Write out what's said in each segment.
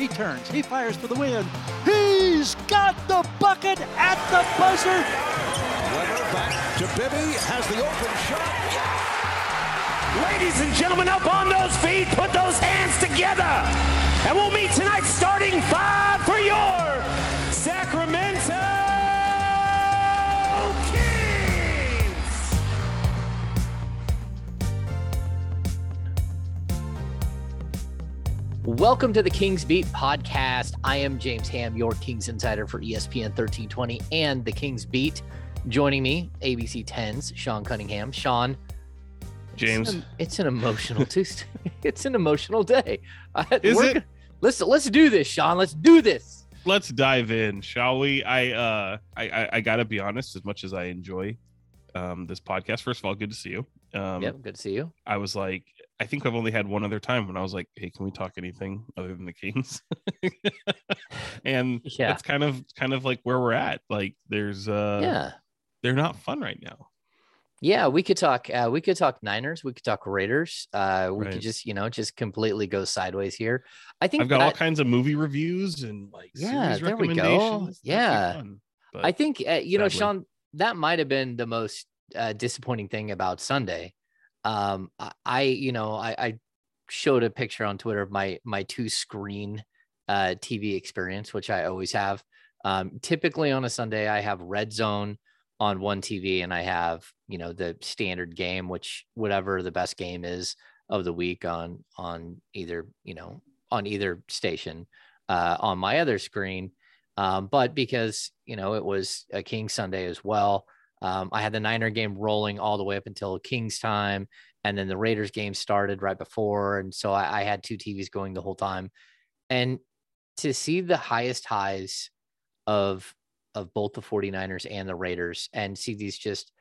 He turns. He fires for the win. He's got the bucket at the buzzer. Webber back to Bibby. Has the open shot. Ladies and gentlemen, up on those feet, put those hands together. And we'll meet tonight starting five for your Welcome to the Kings Beat podcast. I am James Ham, your Kings insider for ESPN 1320 and the Kings Beat. Joining me, ABC 10's Sean Cunningham. Sean, James. It's an, it's an emotional Tuesday. it's an emotional day. Uh, Is it? go- Let's let's do this, Sean. Let's do this. Let's dive in, shall we? I uh I I, I gotta be honest, as much as I enjoy um this podcast, first of all, good to see you. Um yep, good to see you. I was like, I think I've only had one other time when I was like, hey, can we talk anything other than the Kings? and Yeah. that's kind of kind of like where we're at. Like there's uh yeah. they're not fun right now. Yeah, we could talk. Uh, we could talk Niners. We could talk Raiders. Uh, we Right. could just, you know, just completely go sideways here. I think I've got all kinds of movie reviews and like Yeah, series there we go. recommendations. That'd be Yeah. fun. I think uh, you know. Sean, that might have been the most uh, disappointing thing about Sunday. Um, I, you know, I, I showed a picture on Twitter of my my two screen uh, TV experience, which I always have. Um, typically on a Sunday, I have Red Zone on one TV, and I have you know the standard game, which whatever the best game is of the week on on either you know on either station uh, on my other screen. Um, but because you know it was a King Sunday as well, um, I had the Niner game rolling all the way up until King's time, and then the Raiders game started right before, and so I, I had two TVs going the whole time, and to see the highest highs of of both the 49ers and the Raiders and see these just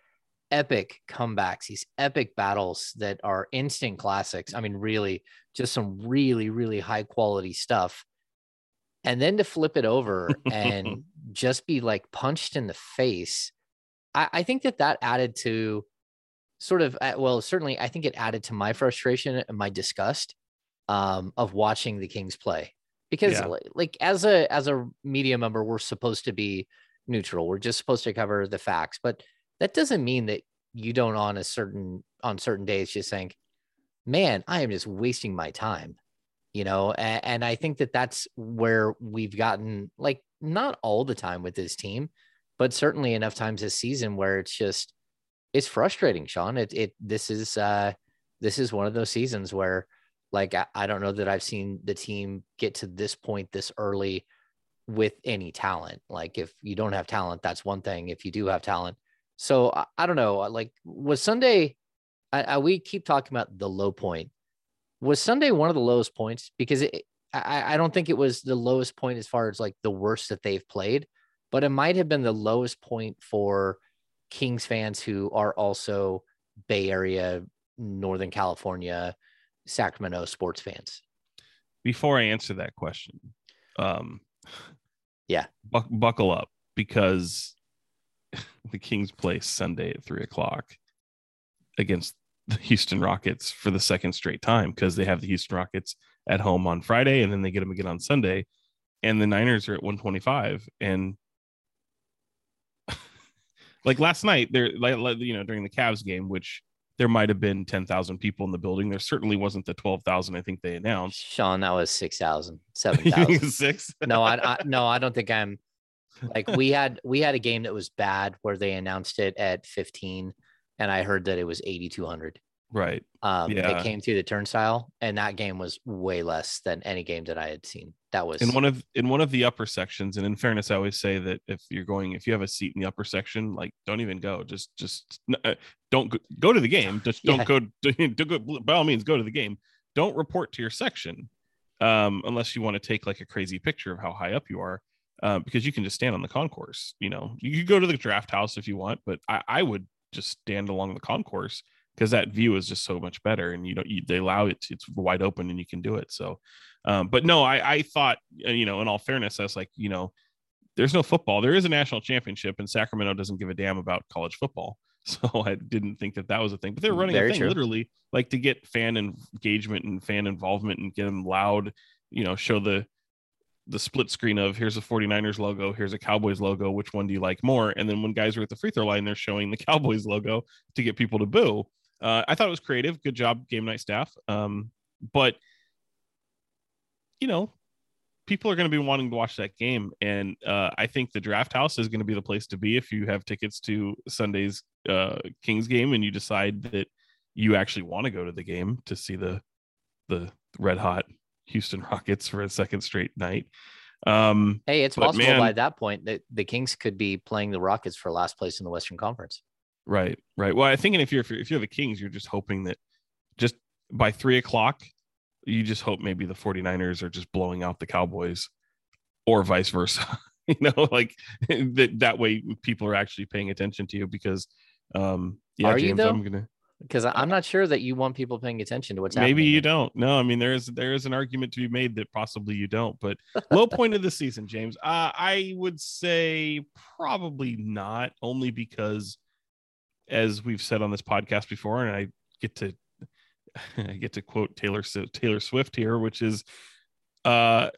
epic comebacks, these epic battles that are instant classics. I mean, really, just some really, really high quality stuff. And then to flip it over and just be like punched in the face, I, I think that that added to sort of, uh, well, certainly, I think it added to my frustration and my disgust um, of watching the Kings play. Because Yeah. li- like as a as a media member we're supposed to be neutral. We're just supposed to cover the facts. But that doesn't mean that you don't on a certain on certain days just think man i am just wasting my time you know? And, and i think that that's where we've gotten like not all the time with this team but certainly enough times this season where it's just it's frustrating sean it it this is uh this is one of those seasons where like I, I don't know that I've seen the team get to this point this early with any talent. Like if you don't have talent, that's one thing. If you do have talent, so I, I don't know. Like was Sunday? I, I, we keep talking about the low point. Was Sunday one of the lowest points? Because it, I, I don't think it was the lowest point as far as like the worst that they've played, but it might have been the lowest point for Kings fans who are also Bay Area, Northern California, Sacramento sports fans. before I answer that question, um, Yeah. buck, buckle up because the Kings play Sunday at three o'clock against the Houston Rockets for the second straight time because they have the Houston Rockets at home on Friday and then they get them again on Sunday, and the Niners are at one twenty five and. Like last night, there, like you know, during the Cavs game, which there might have been ten thousand people in the building. There certainly wasn't the twelve thousand I think they announced. Sean, that was 6,000, 7,000. six. no, I, I no, I don't think I'm like we had we had a game that was bad where they announced it at 15 and I heard that it was 8200. Right. Um Yeah. that came through the turnstile and that game was way less than any game that I had seen. That was in one of in one of the upper sections and in fairness i always say that if you're going if you have a seat in the upper section like don't even go just just uh, don't go, go to the game just don't Yeah. go go by all means go to the game don't report to your section um unless you want to take like a crazy picture of how high up you are uh, because you can just stand on the concourse you know you could go to the draft house if you want but i i would just stand along the concourse because that view is just so much better and you know you, they allow it to, it's wide open and you can do it so um, but no, I, I thought, uh, you know, in all fairness, I was like, you know, there's no football. There is a national championship, and Sacramento doesn't give a damn about college football. So I didn't think that that was a thing. But they're running Very a thing true. literally like to get fan engagement and fan involvement and get them loud, you know, show the the split screen of here's a 49ers logo, here's a Cowboys logo, which one do you like more? And then when guys are at the free throw line, they're showing the Cowboys logo to get people to boo. Uh, I thought it was creative. Good job, game night staff. Um, but you know, people are going to be wanting to watch that game, and uh, I think the draft house is going to be the place to be if you have tickets to Sunday's uh, Kings game and you decide that you actually want to go to the game to see the the red hot Houston Rockets for a second straight night. Um, Hey, it's possible man- by that point that the Kings could be playing the Rockets for last place in the Western Conference. Right, right. Well, I think if you're if you're, if you're the Kings, you're just hoping that just by three o'clock, you just hope maybe the 49ers are just blowing out the Cowboys or vice versa. you know, like that that way people are actually paying attention to you because um yeah, Are James? I'm gonna Because I'm not sure that you want people paying attention to what's maybe happening. Maybe you don't. No, I mean there is there is an argument to be made that possibly you don't, but low point of the season, James. Uh, I would say probably not, only because as we've said on this podcast before, and I get to I get to quote Taylor Taylor Swift here, which is uh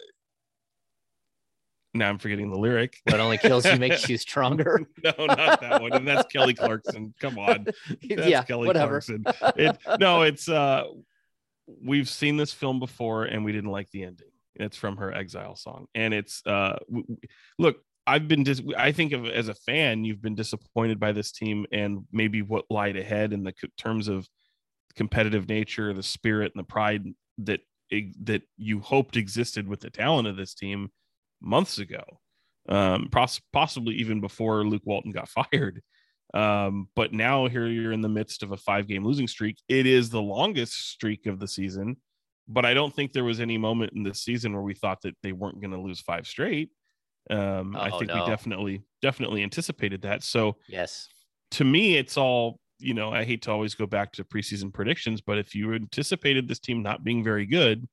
now I'm forgetting the lyric. What only kills you makes you stronger. no, not that one. And that's Kelly Clarkson. Come on. That's yeah, Kelly whatever. Clarkson. It, no, it's uh we've seen this film before and we didn't like the ending. It's from her Exile song. And it's uh w- w- look, I've been dis- I think of as a fan, you've been disappointed by this team and maybe what lied ahead in the c- terms of competitive nature, the spirit and the pride that that you hoped existed with the talent of this team months ago. Um poss- possibly even before Luke Walton got fired. Um, but now here you're in the midst of a five game losing streak. It is the longest streak of the season, but I don't think there was any moment in this season where we thought that they weren't going to lose five straight. Um, I Oh, think no. we definitely, definitely anticipated that. So Yes. to me, it's all, you know, I hate to always go back to preseason predictions, but if you anticipated this team not being very good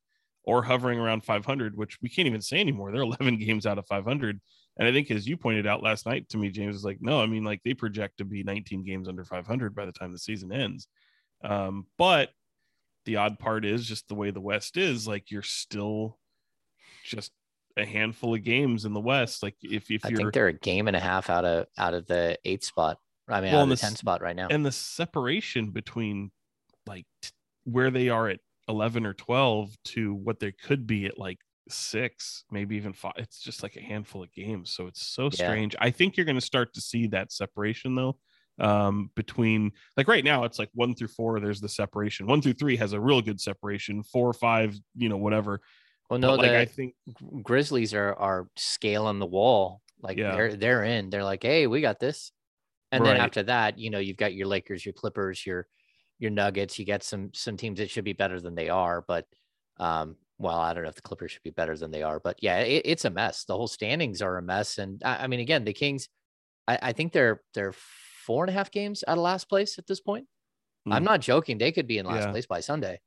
or hovering around 500, which we can't even say anymore, they're 11 games out of 500. And I think, as you pointed out last night to me, James is like, no, I mean, like they project to be 19 games under 500 by the time the season ends. Um, but the odd part is just the way the West is. Like you're still just a handful of games in the West. Like if if I you're I think they're a game and a half out of out of the eighth spot. I mean, Well, out of the the ten spot right now. and the separation between like t- where they are at 11 or 12 to what they could be at like six maybe even five it's just like a handful of games so it's so Yeah. strange i think you're going to start to see that separation though um between like right now it's like one through four there's the separation one through three has a real good separation four or five you know whatever well, no, but like i think Grizzlies are are scaling the wall. Like Yeah. they're they're in. They're like, hey, we got this. And then after that, you know, you've got your Lakers, your Clippers, your your Nuggets. You get some some teams that should be better than they are, but um, well, I don't know if the Clippers should be better than they are, but yeah, it, it's a mess. The whole standings are a mess, and I, I mean, again, the Kings, I, I think they're they're four and a half games out of last place at this point. I'm Mm. not joking; they could be in last Yeah. place by Sunday.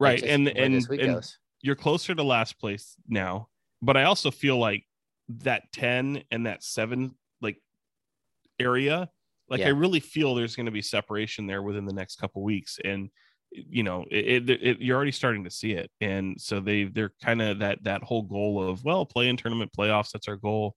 Right and and, and goes. You're closer to last place now, but I also feel like that 10 and that 7 like area, like Yeah. I really feel there's going to be separation there within the next couple weeks and you know, it, it, it- you're already starting to see it. And so they they're kind of that that whole goal of well, play in tournament playoffs, that's our goal.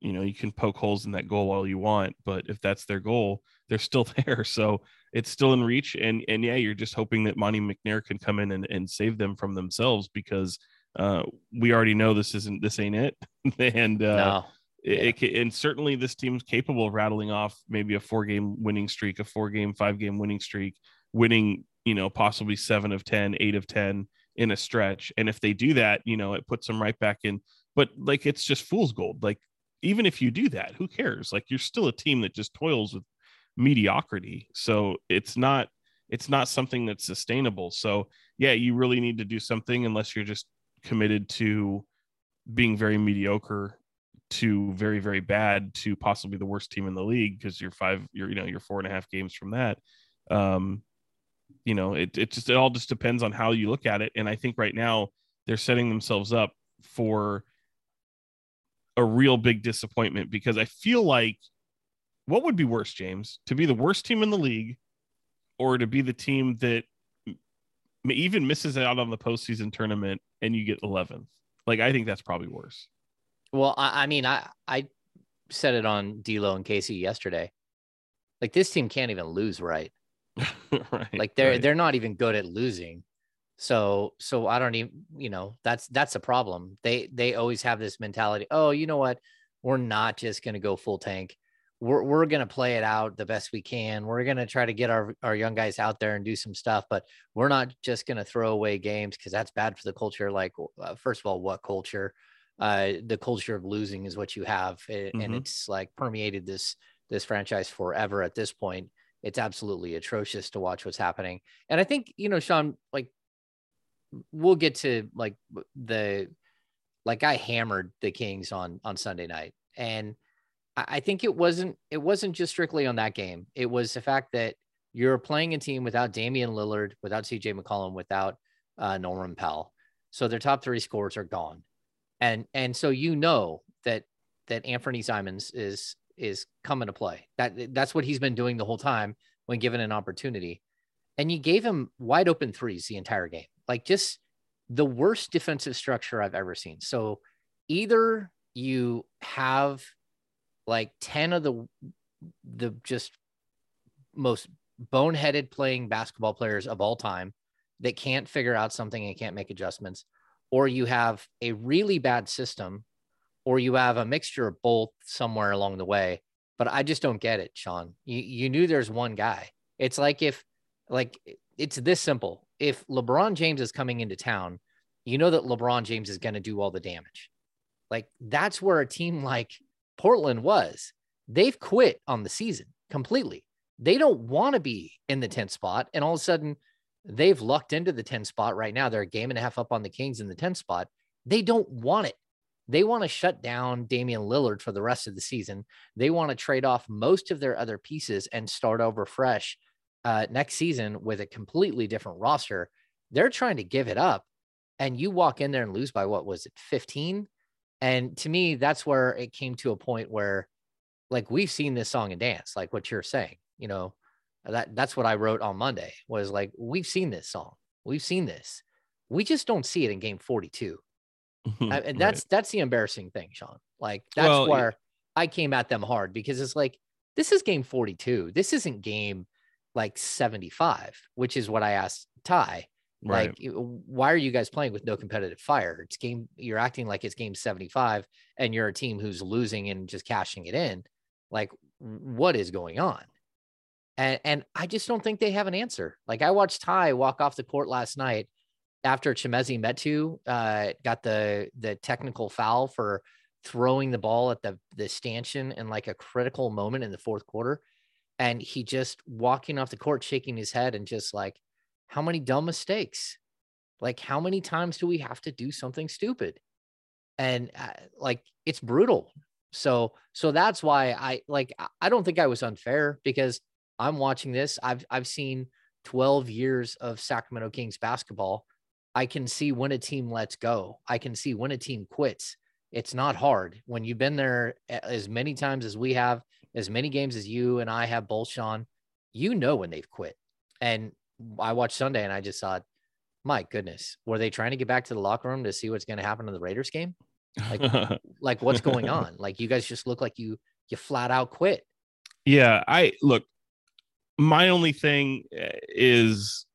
You know, you can poke holes in that goal all you want, but if that's their goal, they're still there. So it's still in reach and and yeah you're just hoping that monte mcnair can come in and, and save them from themselves because uh we already know this isn't this ain't it. And uh no, it, yeah. it and certainly this team's capable of rattling off maybe a four game winning streak a four game five game winning streak winning you know possibly seven of ten, eight of 10 in a stretch. And if they do that you know it puts them right back in but like it's just fool's gold. Like even if you do that who cares? Like you're still a team that just toils with mediocrity. So it's not it's not something that's sustainable. So yeah you really need to do something unless you're just committed to being very mediocre to very very bad to possibly the worst team in the league because you're five you're you know you're four and a half games from that. Um you know it, it just it all just depends on how you look at it. And i think right now they're setting themselves up for a real big disappointment because i feel like what would be worse james to be the worst team in the league or to be the team that even misses out on the postseason tournament and you get 11th Like I think that's probably worse. Well, I, I mean, I I said it on D'Lo and Casey yesterday. Like this team can't even lose right. right. Like they're right. they're not even good at losing. So so I don't even you know that's that's a problem. They they always have this mentality. Oh, you know what? We're not just going to go full tank. We're we're going to play it out the best we can. We're going to try to get our our young guys out there and do some stuff, but we're not just going to throw away games because that's bad for the culture. Like uh, first of all, what culture? Uh, the culture of losing is what you have, a- and it's like permeated this this franchise forever at this point. It's absolutely atrocious to watch what's happening. And I think, you know, Sean, like we'll get to like the like I hammered the Kings on on Sunday night. And I, think it wasn't it wasn't just strictly on that game. It was the fact that you're playing a team without Damian Lillard, without CJ McCollum, without uh Norman Powell. So their top three scores are gone. And and so you know that that Anfernee Simons is is coming to play. That that's what he's been doing the whole time when given an opportunity. And you gave him wide open threes the entire game. Like just the worst defensive structure I've ever seen. So either you have like 10 of the the just most boneheaded playing basketball players of all time that can't figure out something and can't make adjustments or you have a really bad system or you have a mixture of both somewhere along the way. But i just don't get it sean. You, you knew there's one guy. It's like if like it's this simple. If lebron james is coming into town you know that lebron james is going to do all the damage. Like that's where a team like portland was they've quit on the season completely they don't want to be in the 10th spot and all of a sudden they've lucked into the 10th spot right now they're a game and a half up on the kings in the 10th spot they don't want it they want to shut down Damian Lillard for the rest of the season. They want to trade off most of their other pieces and start over fresh uh, next season with a completely different roster. They're trying to give it up. And you walk in there and lose by what was it, 15? And to me, that's where it came to a point where, like, we've seen this song and dance, like what you're saying, you know, that that's what I wrote on Monday was like, we've seen this song, we've seen this. We just don't see it in game 42. I, and that's that's the embarrassing thing, Sean. Like that's Well, where I came at them hard because it's like this is game 42. This isn't game like 75, which is what I asked Ty. Right. Like, why are you guys playing with no competitive fire? It's game. You're acting like it's game 75, and you're a team who's losing and just cashing it in. Like, what is going on? And and I just don't think they have an answer. Like, I watched Ty walk off the court last night after Chimezie Metu uh, got the the technical foul for throwing the ball at the the stanchion in like a critical moment in the fourth quarter, and he just walking off the court, shaking his head, and just like, how many dumb mistakes? Like, how many times do we have to do something stupid? And uh, like, it's brutal. So so that's why I like I- don't think I was unfair because I'm watching this. I've I've seen 12 years of Sacramento Kings basketball. I can see when a team lets go. I can see when a team quits. It's not hard when you've been there as many times as we have, as many games as you and I have both, Sean. You know when they've quit. And I watched Sunday and I just thought, my goodness, were they trying to get back to the locker room to see what's going to happen in the Raiders game? like- Like what's going on? Like you guys just look like you you flat out quit. yeah, I look. My only thing uh, is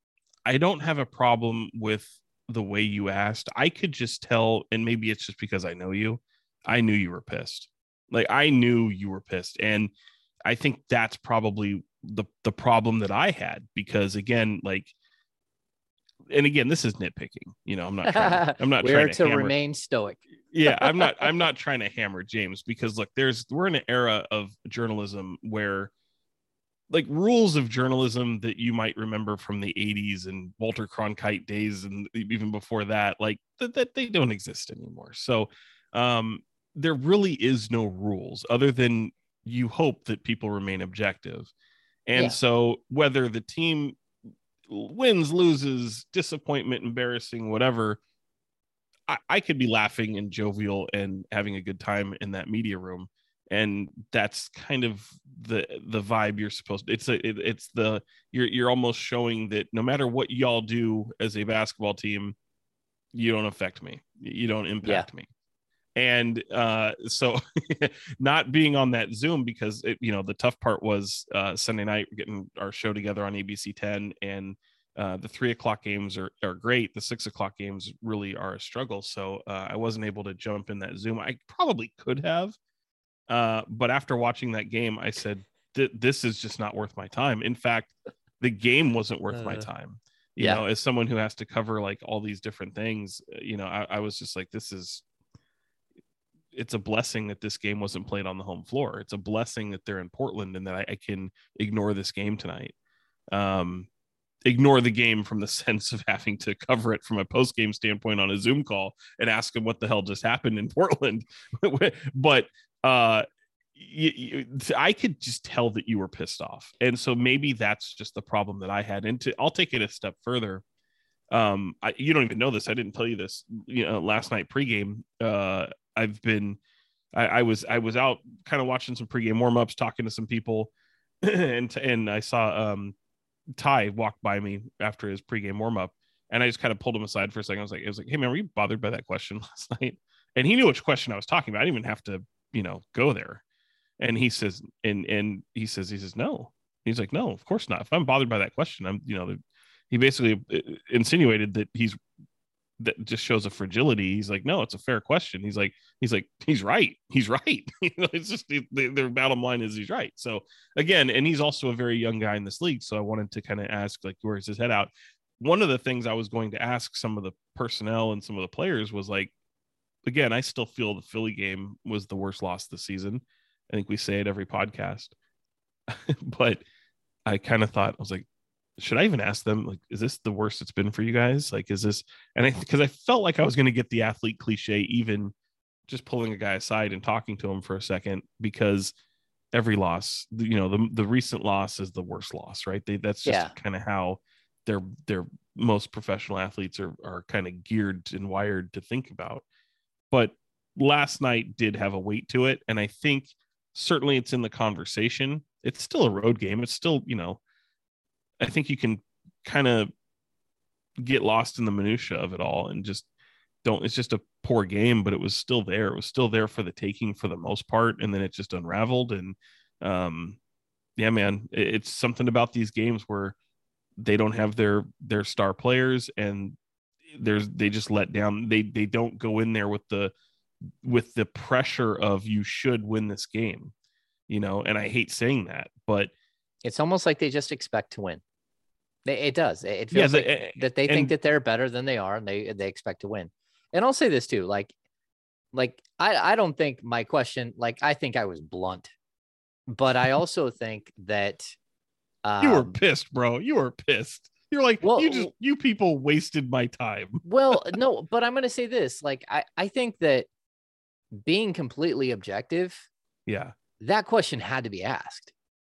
I don't have a problem with the way you asked. I could just tell, and maybe it's just because I know you. I knew you were pissed. Like I knew you were pissed, and I think that's probably the the problem that I had because again, like, and again, this is nitpicking. You know, I'm not. Trying I'm not trying to, to hammer- remain stoic. yeah i'm not i'm not trying to hammer james because look there's we're in an era of journalism where like rules of journalism that you might remember from the 80s and walter cronkite days and even before that like that, that they don't exist anymore so um there really is no rules other than you hope that people remain objective and Yeah. so whether the team wins loses disappointment embarrassing whatever I, I could be laughing and jovial and having a good time in that media room and that's kind of the the vibe you're supposed to it's a it, it's the you're you're almost showing that no matter what y'all do as a basketball team you don't affect me. You don't impact me. And uh, so, not being on that Zoom because it, you know the tough part was uh, Sunday night getting our show together on ABC 10, and uh, the three o'clock games are are great. The six o'clock games really are a struggle. So uh, I wasn't able to jump in that Zoom. I probably could have, uh, but after watching that game, I said this is just not worth my time. In fact, the game wasn't worth my Uh, time you yeah. know as someone who has to cover like all these different things you know I, I was just like this is it's a blessing that this game wasn't played on the home floor it's a blessing that they're in portland and that i, I can ignore this game tonight um ignore the game from the sense of having to cover it from a post game standpoint on a zoom call and ask them what the hell just happened in portland but uh I could just tell that you were pissed off, and so maybe that's just the problem that I had. And to, I'll take it a step further. Um, I, you don't even know this. I didn't tell you this. You know, last night pregame, uh, I've been, I, I was, I was out kind of watching some pregame warm ups, talking to some people, and and I saw um, Ty walk by me after his pregame warm up, and I just kind of pulled him aside for a second. I was like, I was like, hey man, were you bothered by that question last night? And he knew which question I was talking about. I didn't even have to, you know, go there and he says and and he says he says no he's like no of course not if i'm bothered by that question i'm you know he basically uh, insinuated that he's that just shows a fragility. He's like no it's a fair question. He's like he's like he's right. He's right. It's just the, their bottom line is he's right. So again and he's also a very young guy in this league. So i wanted to kind of ask like where's his head out? One of the things i was going to ask some of the personnel and some of the players was like again i still feel the philly game was the worst loss this season. I think we say it every podcast. but I kind of thought I was like, should I even ask them like, is this the worst it's been for you guys? Like, is this? And I because I felt like I was going to get the athlete cliche, even just pulling a guy aside and talking to him for a second, because every loss, you know, the the recent loss is the worst loss, right? They that's just Yeah. kind of how their their most professional athletes are are kind of geared and wired to think about. But last night did have a weight to it, and I think certainly it's in the conversation. It's still a road game. It's still, you know, I think you can kind of get lost in the minutia of it all and just don't it's just a poor game, but it was still there. It was still there for the taking for the most part, and then it just unraveled. And um yeah, man, it- it's something about these games where they don't have their their star players and there's they just let down they they don't go in there with the with the pressure of you should win this game you know and i hate saying that but It's almost like they just expect to win. It does. It it Yeah, feels the- like eh, that they think that they're better than they are, and they they expect to win. And I'll say this too, like, like I I don't think my question, like I think I was blunt, but I also think that um, you were pissed bro you were pissed you're like Well, you just you people wasted my time well no but i'm going to say this like i i think that being completely objective yeah that question had to be asked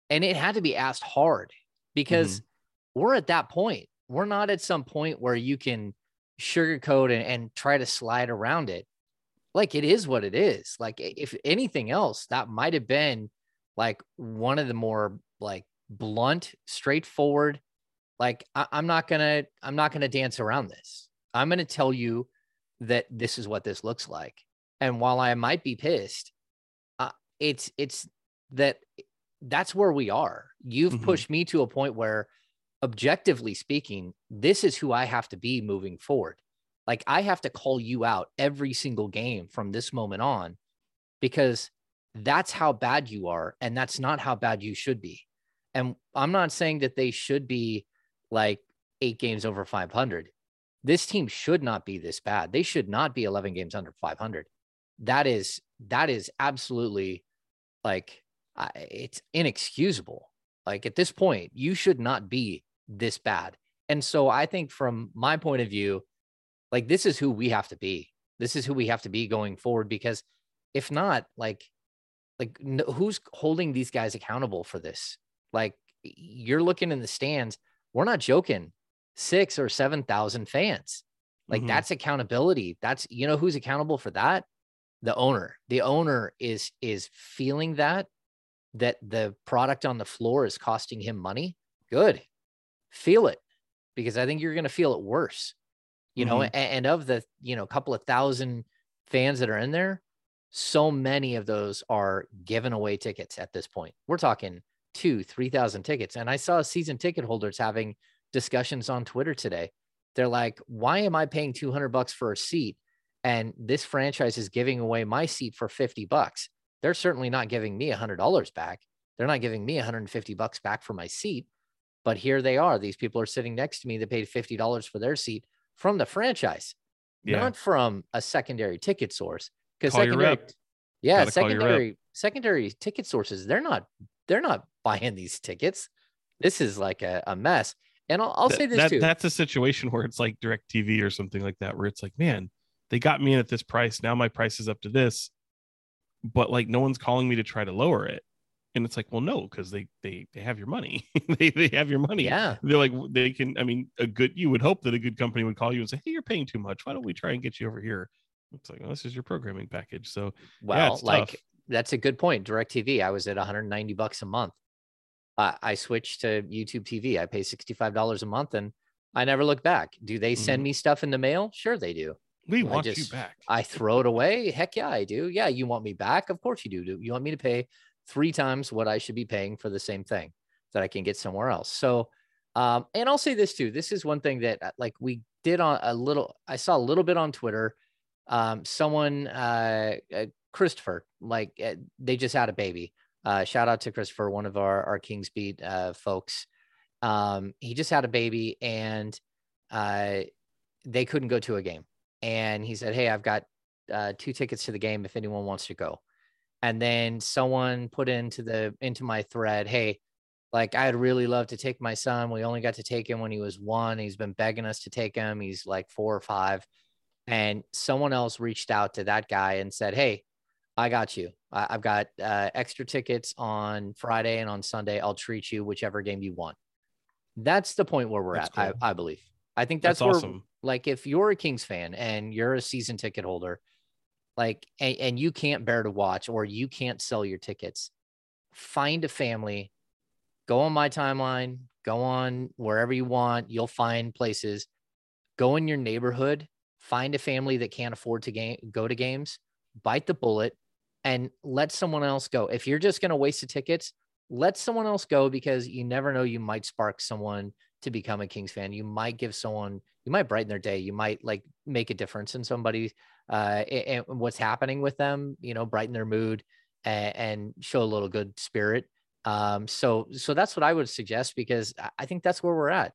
and it had to be asked hard because we're at that point. We're not at some point where you can sugarcoat and, and try to slide around it. Like it is what it is. Like if anything else that might have been like one of the more like blunt straightforward like I, i'm not gonna i'm not gonna dance around this. I'm gonna tell you that this is what this looks like. And while i might be pissed uh, it's it's that that's where we are. You've Mhm. pushed me to a point where objectively speaking this is who i have to be moving forward. Like i have to call you out every single game from this moment on because that's how bad you are and that's not how bad you should be. And i'm not saying that they should be like eight games over 500 this team should not be this bad. They should not be 11 games under 500 that is that is absolutely like it's inexcusable. Like at this point you should not be this bad. And so i think from my point of view like this is who we have to be. This is who we have to be going forward because if not like like n- who's holding these guys accountable for this? Like you're looking in the stands we're not joking six or seven thousand fans. Like Mhm. that's accountability. That's you know who's accountable for that? The owner. The owner is is feeling that that the product on the floor is costing him money? Good feel it because i think you're going to feel it worse you know, mm-hmm. and, and of the, you know, couple of thousand fans that are in there, so many of those are giving away tickets at this point. We're talking two, 3,000 tickets. And I saw season ticket holders having discussions on Twitter today. They're like, why am I paying 200 bucks for a seat? And this franchise is giving away my seat for 50 bucks. They're certainly not giving me $100 back. They're not giving me 150 bucks back for my seat. But here they are. These people are sitting next to me that paid $50 for their seat from the franchise, Yeah. not from a secondary ticket source. Because secondary, yeah, Gotta call your rep. secondary secondary ticket sources, they're not they're not buying these tickets. This is like a, a mess. And I'll, I'll That- say this that, too. That's a situation where it's like direct TV or something like that, where it's like, man, they got me in at this price. Now my price is up to this, but like no one's calling me to try to lower it. And it's like, well, no, because they they they have your money. they they have your money. yeah. They're like they can. I mean, a good. You would hope that a good company would call you and say, "Hey, you're paying too much. Why don't we try and get you over here?" It's like, oh, this is your programming package. So Well, it's like tough. that's a good point. Direct TV, I was at 190 bucks a month. Uh, I switched to YouTube TV. I pay $65 a month and I never look back. Do they send Mhm. me stuff in the mail? Sure, they do. we I want you back. I throw it away. Heck yeah, I do. Yeah, you want me back? Of course you do. Do You want me to pay three times what I should be paying for the same thing that I can get somewhere else. So, um, and I'll say this too. This is one thing that uh, like we did on a little. I saw a little bit on Twitter. Um, someone, uh, uh, Christopher, like uh, they just had a baby. Uh, shout out to Christopher, one of our our Kings Beat uh, folks. Um, he just had a baby, and they couldn't go to a game. And he said, "Hey, I've got two tickets to the game if anyone wants to go." And then someone put into the into my thread, "Hey, like I'd really love to take my son. We only got to take him when he was one. He's been begging us to take him. He's like four or five. And someone else reached out to that guy and said, "Hey, I got you. I, I've got uh, extra tickets on Friday and on Sunday. I'll treat you whichever game you want." That's the point where we're That's at. cool. I, I believe. I think that's, That's where awesome. like if you're a Kings fan and you're a season ticket holder, like and, and you can't bear to watch or you can't sell your tickets, find a family, go on my timeline, go on wherever you want, you'll find places. Go in your neighborhood, find a family that can't afford to game, go to games, bite the bullet and let someone else go. If you're just going to waste the tickets, let someone else go because you never know you might spark someone to become a Kings fan. You might give someone, you might brighten their day. You might like make a difference in somebody uh, and what's happening with them, you know, brighten their mood and, and show a little good spirit. Um, so, so that's what I would suggest because I- think that's where we're at.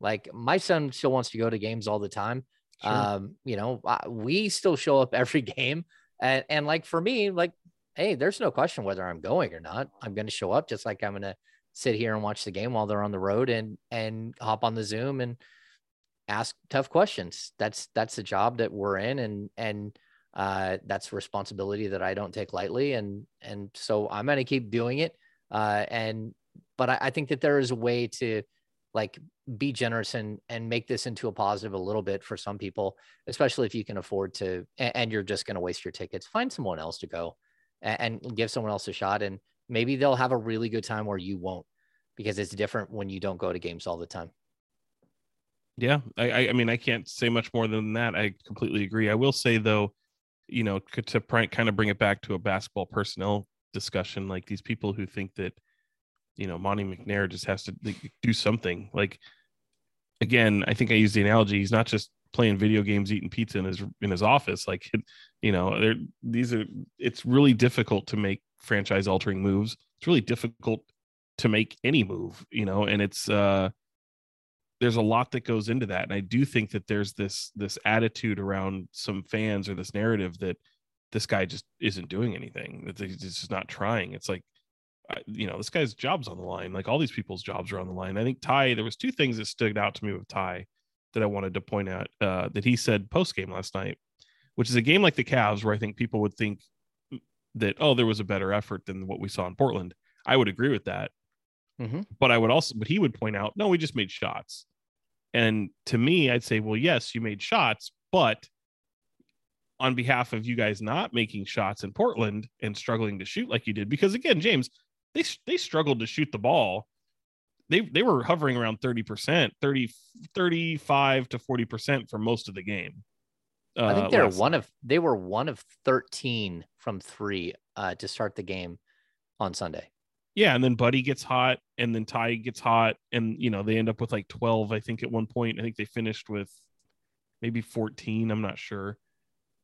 Like my son still wants to go to games all the time. Sure. Um, you know, we still show up every game. And, and like for me, like, hey, there's no question whether I'm going or not. I'm going to show up just like I'm going to sit here and watch the game while they're on the road and and hop on the Zoom and ask tough questions. That's that's the job that we're in and and uh that's responsibility that I don't take lightly and and so I'm going to keep doing it. Uh and but I, I think that there is a way to like be generous and and make this into a positive a little bit for some people, especially if you can afford to and, and you're just going to waste your tickets. Find someone else to go and, and give someone else a shot and maybe they'll have a really good time where you won't because it's different when you don't go to games all the time. Yeah, I, I, mean, I can't say much more than that. I completely agree. I will say though, you know, to kind of bring it back to a basketball personnel discussion, like these people who think that, you know, Monte McNair just has to like, do something. Like, again, I think I used the analogy. He's not just playing video games, eating pizza in his in his office. Like, you know, these are. It's really difficult to make franchise altering moves. It's really difficult to make any move. You know, and it's. uh there's a lot that goes into that and i do think that there's this this attitude around some fans or this narrative that this guy just isn't doing anything that he's just not trying it's like you know this guy's job's on the line like all these people's jobs are on the line i think ty there was two things that stood out to me with ty that i wanted to point out uh, that he said post game last night which is a game like the Cavs where i think people would think that oh there was a better effort than what we saw in portland i would agree with that Mhm. but I would also, but he would point out, no, we just made shots. And to me, I'd say, well, yes, you made shots, but on behalf of you guys not making shots in Portland and struggling to shoot like you did, because again, James, they they struggled to shoot the ball they they were hovering around 30%, 30 35 to 40% for most of the game. I uh, think they're one of they were one of 13 from three uh, to start the game on Sunday. Yeah, and then Buddy gets hot, and then Ty gets hot, and you know they end up with like twelve. I think at one point, I think they finished with maybe fourteen. I'm not sure,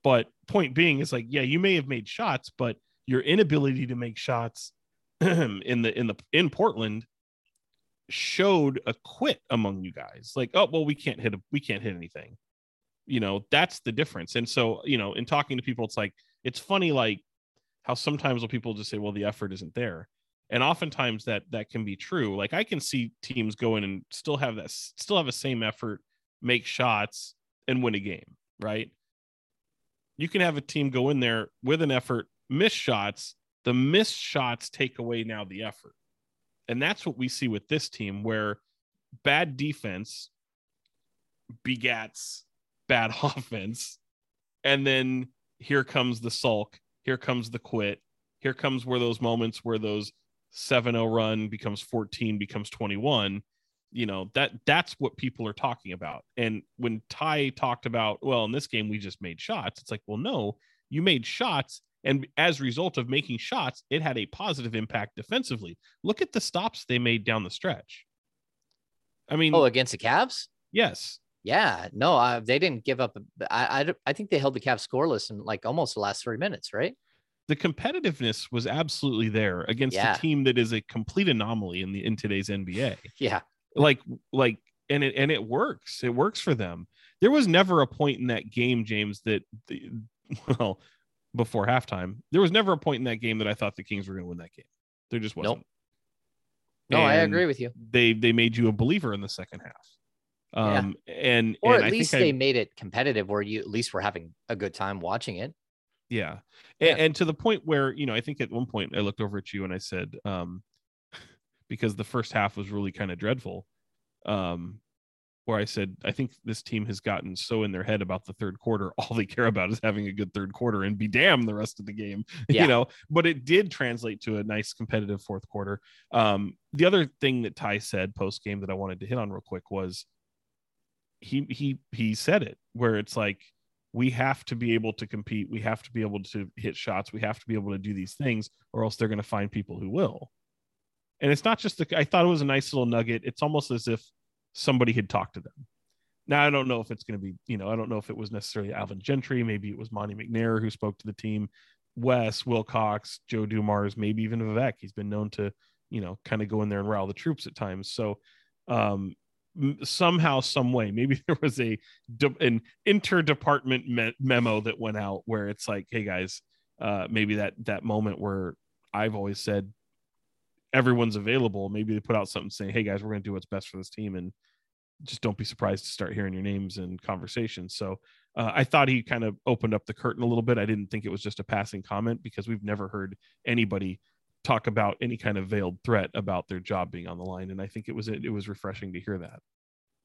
but point being is like, yeah, you may have made shots, but your inability to make shots in the in the in Portland showed a quit among you guys. Like, oh well, we can't hit a, we can't hit anything. You know, that's the difference. And so, you know, in talking to people, it's like it's funny, like how sometimes people just say, well, the effort isn't there and oftentimes that that can be true like i can see teams go in and still have that still have the same effort make shots and win a game right? You can have a team go in there with an effort miss shots the missed shots take away now the effort. And that's what we see with this team where bad defense begats bad offense and then here comes the sulk here comes the quit here comes where those moments where those 7-0 run becomes 14 becomes 21 you know that that's what people are talking about and when ty talked about well in this game we just made shots it's like well no you made shots and as a result of making shots it had a positive impact defensively look at the stops they made down the stretch i mean Oh, against the Cavs? yes Yeah, no, uh, they didn't give up. I, I I think they held the Cavs scoreless in like almost the last three minutes, right? The competitiveness was absolutely there against Yeah. a team that is a complete anomaly in the in today's nba Yeah, like like and it and it works it works for them there was never a point in that game james that the, well before halftime there was never a point in that game that i thought the kings were going to win that game there just wasn't Nope. no, I agree with you. they they made you a believer in the second half Yeah. um and Or and at I least think I- they made it competitive, where you at least were having a good time watching it. Yeah. Yeah. And, and to the point where, you know, I think at one point I looked over at you and I said, um, because the first half was really kind of dreadful, um, where I said, I think this team has gotten so in their head about the third quarter, all they care about is having a good third quarter and be damned the rest of the game, Yeah. you know, but it did translate to a nice competitive fourth quarter. Um, the other thing that Ty said post game that I wanted to hit on real quick was he, he, he said it where it's like, we have to be able to compete. We have to be able to hit shots. We have to be able to do these things, or else they're going to find people who will. And it's not just the, I thought it was a nice little nugget. It's almost as if somebody had talked to them. Now, I don't know if it's going to be, you know, I don't know if it was necessarily Alvin Gentry. Maybe it was Monte McNair who spoke to the team, Wes, Wilcox, Joe Dumars, maybe even Vivek. He's been known to, you know, kind of go in there and rile the troops at times. So, um, somehow, some way, maybe there was a an interdepartment me- memo that went out where it's like, hey guys, uh, maybe that that moment where I've always said everyone's available. Maybe they put out something saying, hey guys, we're going to do what's best for this team, and just don't be surprised to start hearing your names and conversations. So uh, I thought he kind of opened up the curtain a little bit. I didn't think it was just a passing comment because we've never heard anybody talk about any kind of veiled threat about their job being on the line, and I think it was it was refreshing to hear that.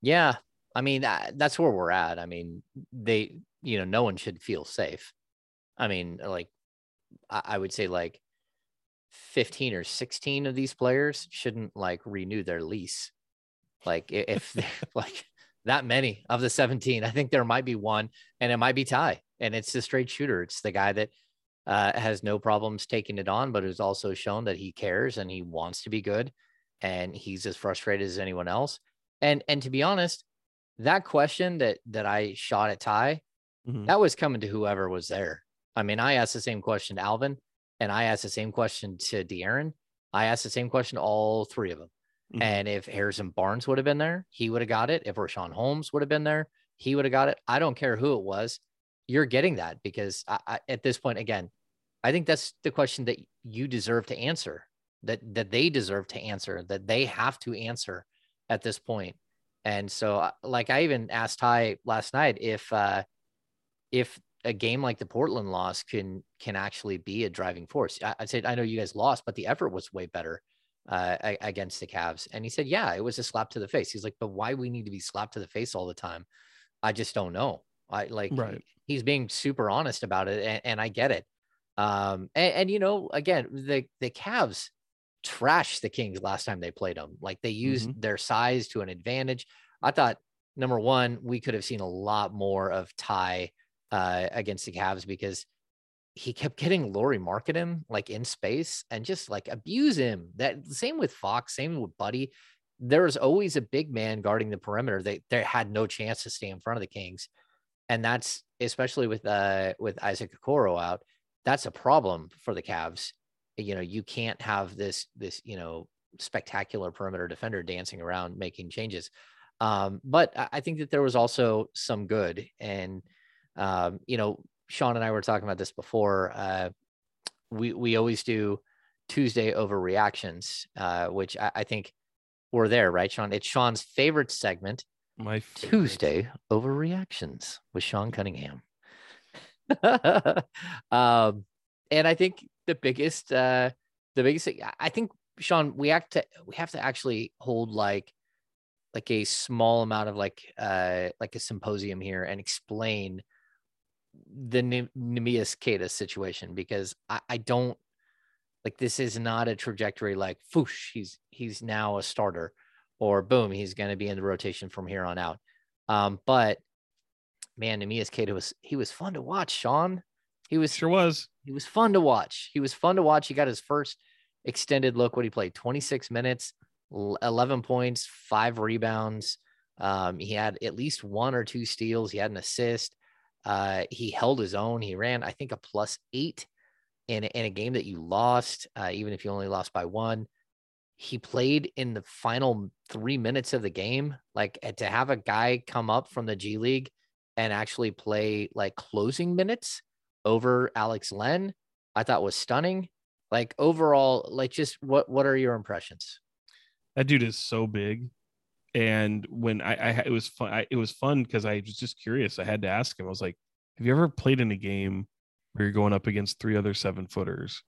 Yeah, I mean uh, that's where we're at. I mean, they, you know, no one should feel safe. I mean, like, I, would say like fifteen or sixteen of these players shouldn't like renew their lease. Like, if like that many of the seventeen, I think there might be one, and it might be Ty, and it's the straight shooter. It's the guy that uh, has no problems taking it on, but has also shown that he cares and he wants to be good, and he's as frustrated as anyone else. And and to be honest, that question that that I shot at Ty, Mhm. that was coming to whoever was there. I mean, I asked the same question to Alvin, and I asked the same question to De'Aaron. I asked the same question to all three of them. Mhm. And if Harrison Barnes would have been there, he would have got it. If Richaun Holmes would have been there, he would have got it. I don't care who it was. You're getting that because I, I, at this point, again, I think that's the question that you deserve to answer, that that they deserve to answer, that they have to answer at this point. And so, uh, like I even asked Ty last night if uh, if a game like the Portland loss can can actually be a driving force. I, I said I know you guys lost, but the effort was way better uh, against the Cavs. And he said, yeah, it was a slap to the face. He's like, but why we need to be slapped to the face all the time? I just don't know. I like Right. He's being super honest about it, and, and I get it. Um, and, and you know, again, the the Cavs, trashed the Kings last time they played them. Like they used mm-hmm. their size to an advantage. I thought number one, we could have seen a lot more of Ty uh, against the Cavs because he kept getting Lauri Markkanen like in space and just like abuse him. That same with Fox, same with Buddy. There was always a big man guarding the perimeter. They they had no chance to stay in front of the Kings, and that's especially with uh with Isaac Okoro out. That's a problem for the Cavs. You know, you can't have this this you know spectacular perimeter defender dancing around making changes. Um, but I think that there was also some good, and um, you know, Sean and I were talking about this before. Uh, we we always do Tuesday overreactions, uh, which I, I think we're there, right, Sean? It's Sean's favorite segment. My favorite. Tuesday overreactions with Sean Cunningham. um, and I think the biggest, uh, the biggest, I think, Sean, we have to, we have to actually hold like, like a small amount of like, uh, like a symposium here and explain the Neemias Queta situation because I, I don't like this is not a trajectory like foosh, he's he's now a starter or boom, he's gonna be in the rotation from here on out. Um, but man, Neemias Queta was he was fun to watch, Sean. He was sure was. He was fun to watch. He was fun to watch. He got his first extended look what he played 26 minutes, 11 points, five rebounds. Um, he had at least one or two steals. He had an assist. Uh, he held his own. He ran, I think, a plus eight in, in a game that you lost, uh, even if you only lost by one. He played in the final three minutes of the game. Like to have a guy come up from the G League and actually play like closing minutes over Alex Len, I thought was stunning. Like overall, like just what what are your impressions? That dude is so big and when I, I it was fun I, it was fun because i was just curious i had to ask him i was like have you ever played in a game where you're going up against three other seven footers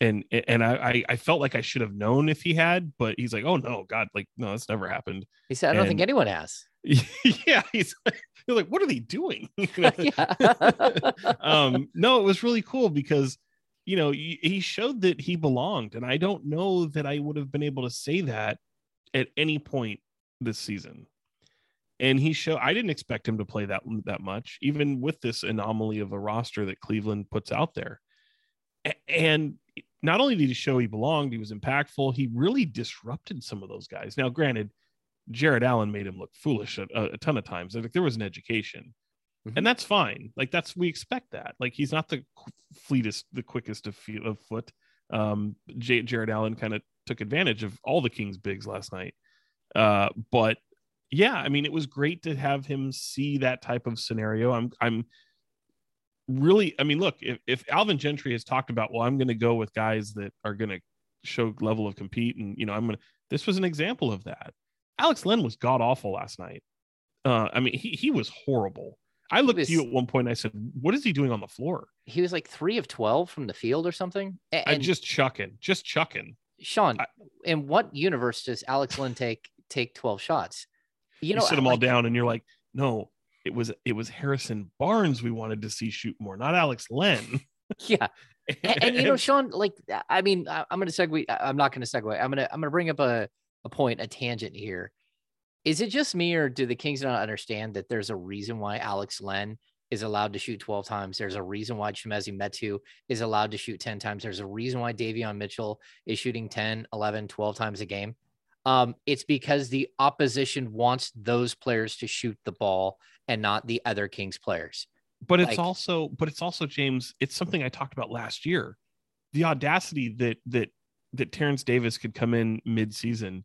and and I I felt like I should have known if he had, but he's like, oh no, God, like no, that's never happened. He said, I don't and, think anyone has. Yeah, he's like, like, what are they doing? um, no, it was really cool because you know he showed that he belonged, and I don't know that I would have been able to say that at any point this season. And he showed I didn't expect him to play that that much, even with this anomaly of a roster that Cleveland puts out there. And not only did he show he belonged, he was impactful. He really disrupted some of those guys. Now, granted, Jarrett Allen made him look foolish a, a ton of times. Like there was an education, mm-hmm. and that's fine. Like that's we expect that. Like he's not the fleetest, the quickest of, of foot. Um, J- Jarrett Allen kind of took advantage of all the Kings bigs last night. Uh, but yeah, I mean, it was great to have him see that type of scenario. I'm, I'm really, I mean, look, if, if Alvin Gentry has talked about, well, I'm going to go with guys that are going to show level of compete, and you know, I'm going to. This was an example of that. Alex Len was god awful last night. Uh, I mean, he he was horrible. I looked was, at you at one point. And I said, "What is he doing on the floor?" He was like three of twelve from the field or something. And, I just chucking, just chucking. Sean, I, in what universe does Alex Len take take 12 shots? You know, you sit them like, all down and you're like, no, it was it was Harrison Barnes we wanted to see shoot more, not Alex Len. yeah. and, and, you know, Sean, like, I mean, I, am going to segue. I'm not going to segue. I'm going to, I'm going to bring up a, a point, a tangent here. Is it just me or do the Kings not understand that there's a reason why Alex Len is allowed to shoot 12 times. There's a reason why Chimezie Metu is allowed to shoot 10 times. There's a reason why Davion Mitchell is shooting 10, 11, 12 times a game. Um, it's because the opposition wants those players to shoot the ball and not the other Kings players. But it's like, also, but it's also, James, it's something I talked about last year. The audacity that that that Terrence Davis could come in mid-season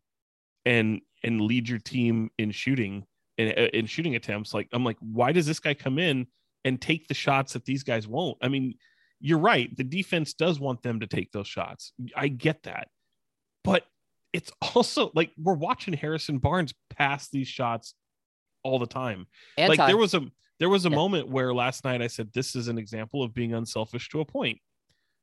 and and lead your team in shooting in, in shooting attempts. Like I'm like, why does this guy come in and take the shots that these guys won't? I mean, you're right. The defense does want them to take those shots. I get that, but it's also like we're watching Harrison Barnes pass these shots all the time. Anti- like there was a there was a yeah. moment where last night I said this is an example of being unselfish to a point.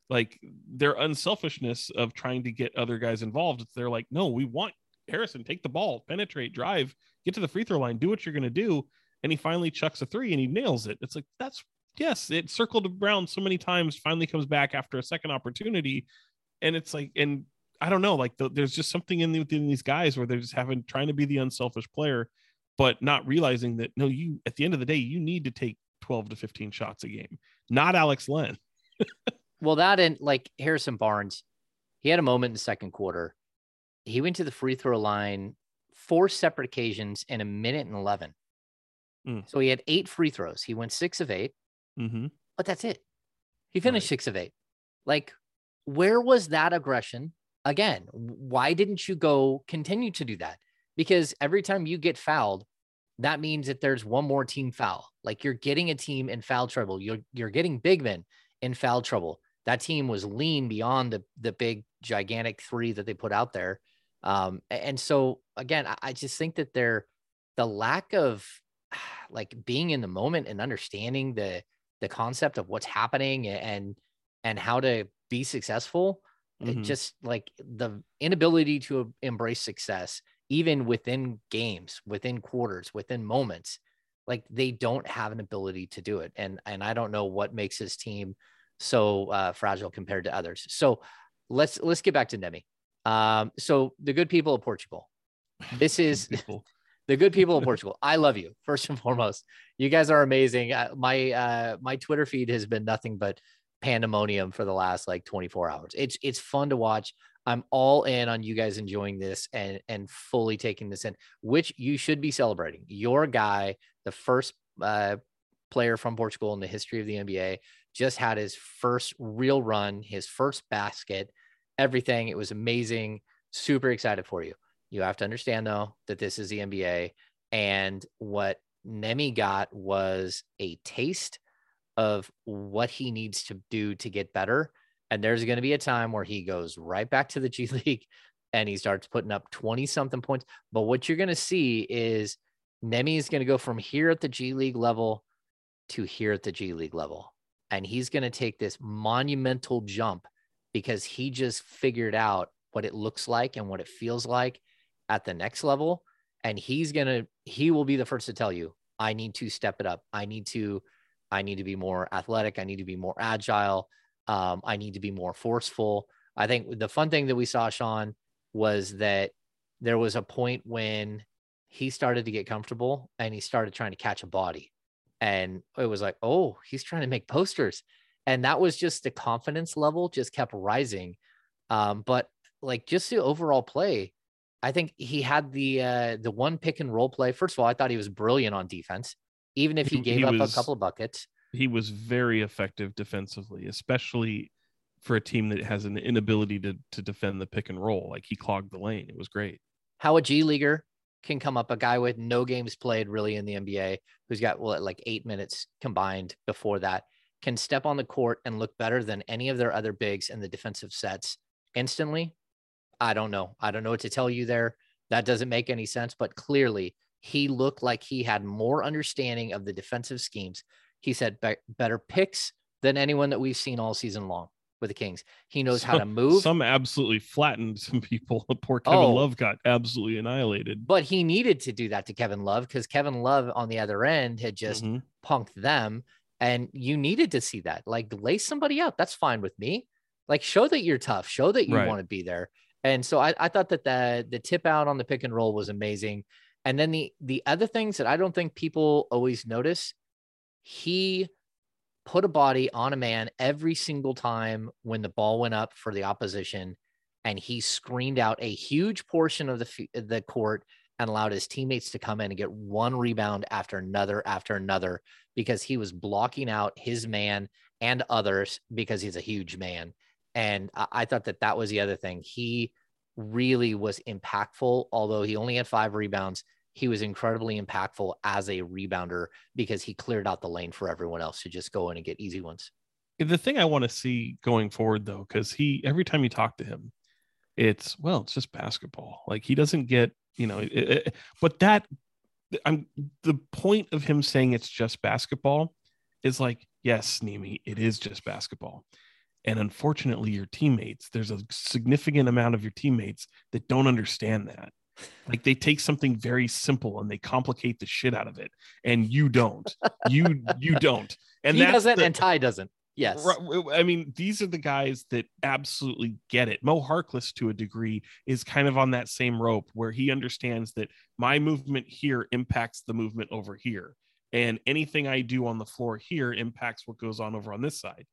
Like their unselfishness of trying to get other guys involved. They're like, no, we want Harrison take the ball, penetrate, drive, get to the free throw line, do what you're going to do. And he finally chucks a three and he nails it. It's like, that's yes, it circled around so many times, finally comes back after a second opportunity. And it's like, and I don't know, like the, there's just something in the, within these guys where they're just having trying to be the unselfish player, but not realizing that no, you at the end of the day, you need to take 12 to 15 shots a game, not Alex Len. well, that and like Harrison Barnes, he had a moment in the second quarter. He went to the free throw line four separate occasions in a minute and 11. Mm. So he had eight free throws. He went six of 8 Mm-hmm. but that's it. He finished Right. six of eight. Like, where was that aggression? Again, why didn't you go continue to do that? Because every time you get fouled, that means that there's one more team foul. Like you're getting a team in foul trouble. You're you're getting big men in foul trouble. That team was lean beyond the the big gigantic three that they put out there. Um, and so again, I, I just think that they're the lack of like being in the moment and understanding the the concept of what's happening and and how to be successful it Mhm. just like the inability to embrace success even within games within quarters within moments like they don't have an ability to do it and and i don't know what makes his team so uh, fragile compared to others so let's let's get back to nemi um so the good people of portugal this is the good people of Portugal. I love you first and foremost. You guys are amazing. Uh, my uh, my Twitter feed has been nothing but pandemonium for the last like 24 hours. It's it's fun to watch. I'm all in on you guys enjoying this and and fully taking this in, which you should be celebrating. Your guy, the first uh, player from Portugal in the history of the NBA, just had his first real run, his first basket, everything. It was amazing. Super excited for you. You have to understand though that this is the NBA, and what Nemi got was a taste of what he needs to do to get better. And there's going to be a time where he goes right back to the G League and he starts putting up 20 something points. But what you're going to see is Nemi is going to go from here at the G League level to here at the G League level. And he's going to take this monumental jump because he just figured out what it looks like and what it feels like at the next level. And he's going to, he will be the first to tell you, I need to step it up. I need to, I need to be more athletic. I need to be more agile. Um, I need to be more forceful. I think the fun thing that we saw, Sean, was that there was a point when he started to get comfortable and he started trying to catch a body. And it was like, oh, he's trying to make posters. And that was just the confidence level just kept rising. Um, but like just the overall play, I think he had the uh, the one pick and roll play. First of all, I thought he was brilliant on defense, even if he, He- gave he up was- a couple of buckets. He was very effective defensively, especially for a team that has an inability to to defend the pick and roll. Like he clogged the lane. It was great. how a G leaguer can come up, a guy with no games played really in the NBA, who's got well, like eight minutes combined before that, can step on the court and look better than any of their other bigs in the defensive sets instantly. I don't know. I don't know what to tell you there. That doesn't make any sense, but clearly he looked like he had more understanding of the defensive schemes. He said be- better picks than anyone that we've seen all season long with the Kings. He knows how to move. Some absolutely flattened some people. Poor Kevin Oh. Love got absolutely annihilated. but he needed to do that to Kevin Love because Kevin Love on the other end had just Mhm. punked them. And you needed to see that. Like lace somebody out. That's fine with me. Like show that you're tough, show that you Right. want to be there. And so I, I thought that the the tip out on the pick and roll was amazing. And then the the other things that I don't think people always notice, he put a body on a man every single time when the ball went up for the opposition and he screened out a huge portion of the the court and allowed his teammates to come in and get one rebound after another after another because he was blocking out his man and others because he's a huge man. And I, I thought that that was the other thing. He really was impactful although he only had five rebounds he was incredibly impactful as a rebounder because he cleared out the lane for everyone else to just go in and get easy ones The thing I want to see going forward, though, because he every time you talk to him, it's well, it's just basketball. Like he doesn't get, you know, it, it- but that I'm the point of him saying it's just basketball is like, yes, Nemi, it is just basketball. And unfortunately, your teammates, there's a significant amount of your teammates that don't understand that. Like they take something very simple and they complicate the shit out of it, and you don't. You you don't. And he doesn't the- and ty doesn't Yes. I mean, these are the guys that absolutely get it. Mo Harkless, to a degree, is kind of on that same rope where he understands that my movement here impacts the movement over here. And anything I do on the floor here impacts what goes on over on this side.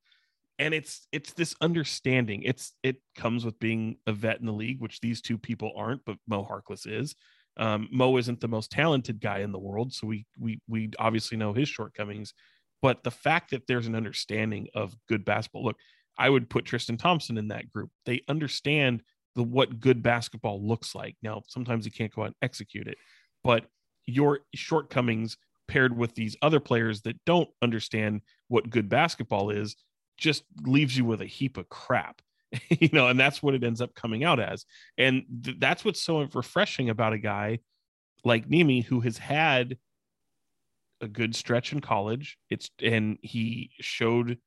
And it's it's this understanding. It's it comes with being a vet in the league, which these two people aren't, but Mo Harkless is. Um, Mo isn't the most talented guy in the world, so we we we obviously know his shortcomings but the fact that there's an understanding of good basketball, look, I would put Tristan Thompson in that group. They understand the what good basketball looks like. Now, sometimes you can't go out and execute it, but your shortcomings paired with these other players that don't understand what good basketball is just leaves you with a heap of crap. you know, and that's what it ends up coming out as. And th- that's what's so refreshing about a guy like Nimi who has had a good stretch in college. It's and he showed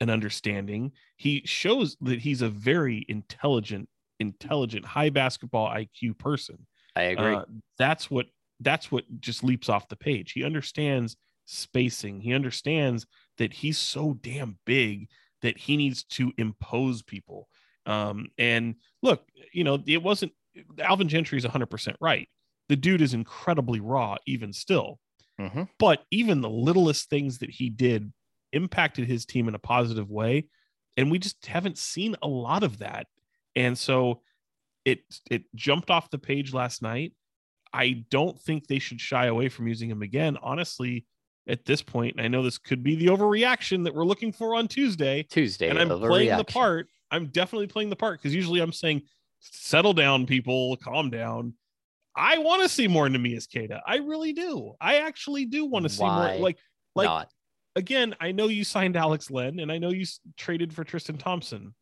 an understanding. He shows that he's a very intelligent, intelligent, high basketball IQ person. I agree. Uh, that's what that's what just leaps off the page. He understands spacing. He understands that he's so damn big that he needs to impose people. Um, and look, you know, it wasn't Alvin Gentry is 100% right. The dude is incredibly raw, even still. Mhm. But even the littlest things that he did impacted his team in a positive way. And we just haven't seen a lot of that. And so it it jumped off the page last night. I don't think they should shy away from using him again. Honestly, at this point, and I know this could be the overreaction that we're looking for on Tuesday, Tuesday. and I'm playing the part. I'm definitely playing the part because usually I'm saying, settle down, people, calm down. I want to see more Neemias Queta. I really do. I actually do want to see Why more. Like, like Not. again, I know you signed Alex Len and I know you s- traded for Tristan Thompson.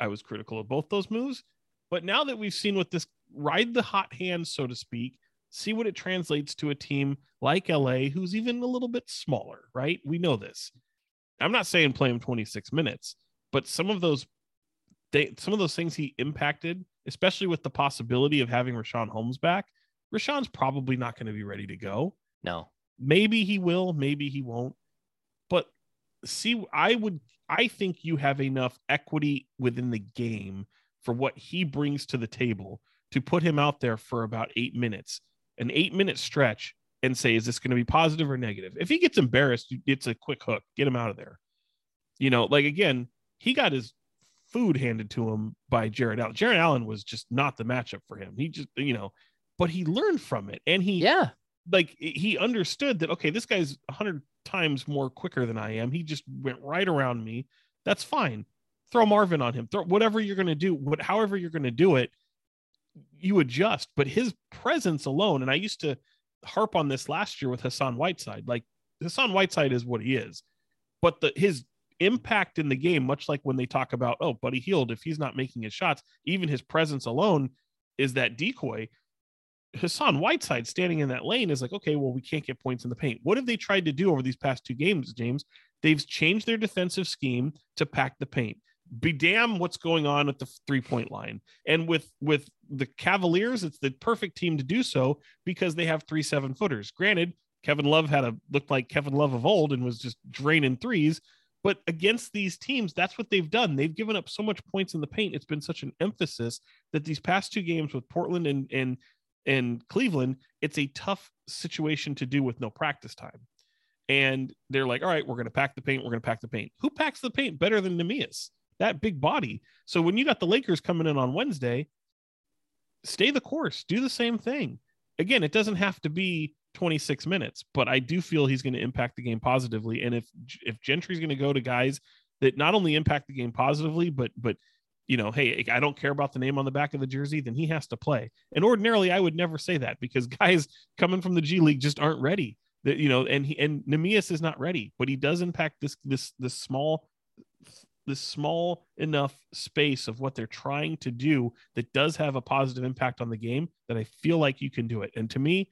I was critical of both those moves, but now that we've seen what this ride the hot hand, so to speak, see what it translates to a team like LA, who's even a little bit smaller, right? We know this. I'm not saying play him 26 minutes, but some of those they some of those things he impacted, especially with the possibility of having Richaun Holmes back, Richaun's probably not going to be ready to go. No. Maybe he will, maybe he won't. But see, I would I think you have enough equity within the game for what he brings to the table to put him out there for about eight minutes, an eight minute stretch, and say, is this going to be positive or negative? If he gets embarrassed, it's a quick hook, get him out of there. You know, like again, he got his food handed to him by Jarrett Allen. Jarrett Allen was just not the matchup for him. He just, you know, but he learned from it and he Yeah. like he understood that okay this guy's a hundred times more quicker than i am he just went right around me that's fine throw marvin on him throw whatever you're going to do what however you're going to do it you adjust but his presence alone and i used to harp on this last year with hassan whiteside like hassan whiteside is what he is but the his impact in the game much like when they talk about oh Buddy Hield if he's not making his shots even his presence alone is that decoy Hassan Whiteside standing in that lane is like, okay, well, we can't get points in the paint. What have they tried to do over these past two games, James? They've changed their defensive scheme to pack the paint. Be damn what's going on at the three point line. And with with the Cavaliers, it's the perfect team to do so because they have three seven footers. Granted, Kevin Love had a looked like Kevin Love of old and was just draining threes. But against these teams, that's what they've done. They've given up so much points in the paint. It's been such an emphasis that these past two games with Portland and and and Cleveland, it's a tough situation to do with no practice time. And they're like, all right, we're going to pack the paint. We're going to pack the paint. Who packs the paint better than Neemias? That big body. So when you got the Lakers coming in on Wednesday, stay the course, do the same thing. Again, it doesn't have to be 26 minutes, but I do feel he's going to impact the game positively. And if if Gentry's going to go to guys that not only impact the game positively, but but you know, hey, I don't care about the name on the back of the jersey, then he has to play. And ordinarily, I would never say that because guys coming from the G League just aren't ready. That you know, and he and Neemias is not ready, but he does impact this this this small this small enough space of what they're trying to do that does have a positive impact on the game that I feel like you can do it. And to me,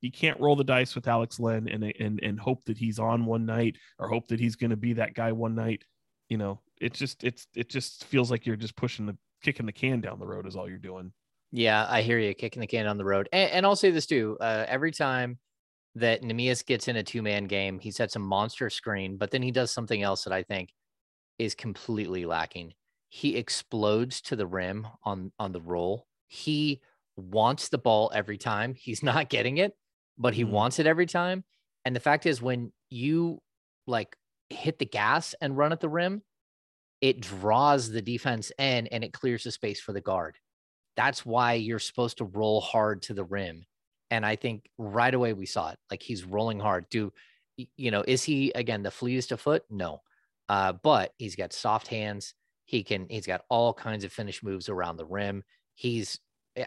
you can't roll the dice with Alex Len and and and hope that he's on one night or hope that he's going to be that guy one night. You know, it just it's it just feels like you're just pushing the kicking the can down the road is all you're doing. Yeah, I hear you kicking the can down the road. And, and I'll say this too. Uh, every time that Neemias gets in a two man game, he sets a monster screen, but then he does something else that I think is completely lacking. He explodes to the rim on on the roll. He wants the ball every time. He's not getting it, but he Mhm. wants it every time. And the fact is when you like hit the gas and run at the rim, it draws the defense in and it clears the space for the guard. That's why you're supposed to roll hard to the rim. And I think right away we saw it. Like he's rolling hard. Do you know, is he again the fleetest of foot? No. Uh, but he's got soft hands. He can, he's got all kinds of finish moves around the rim. He's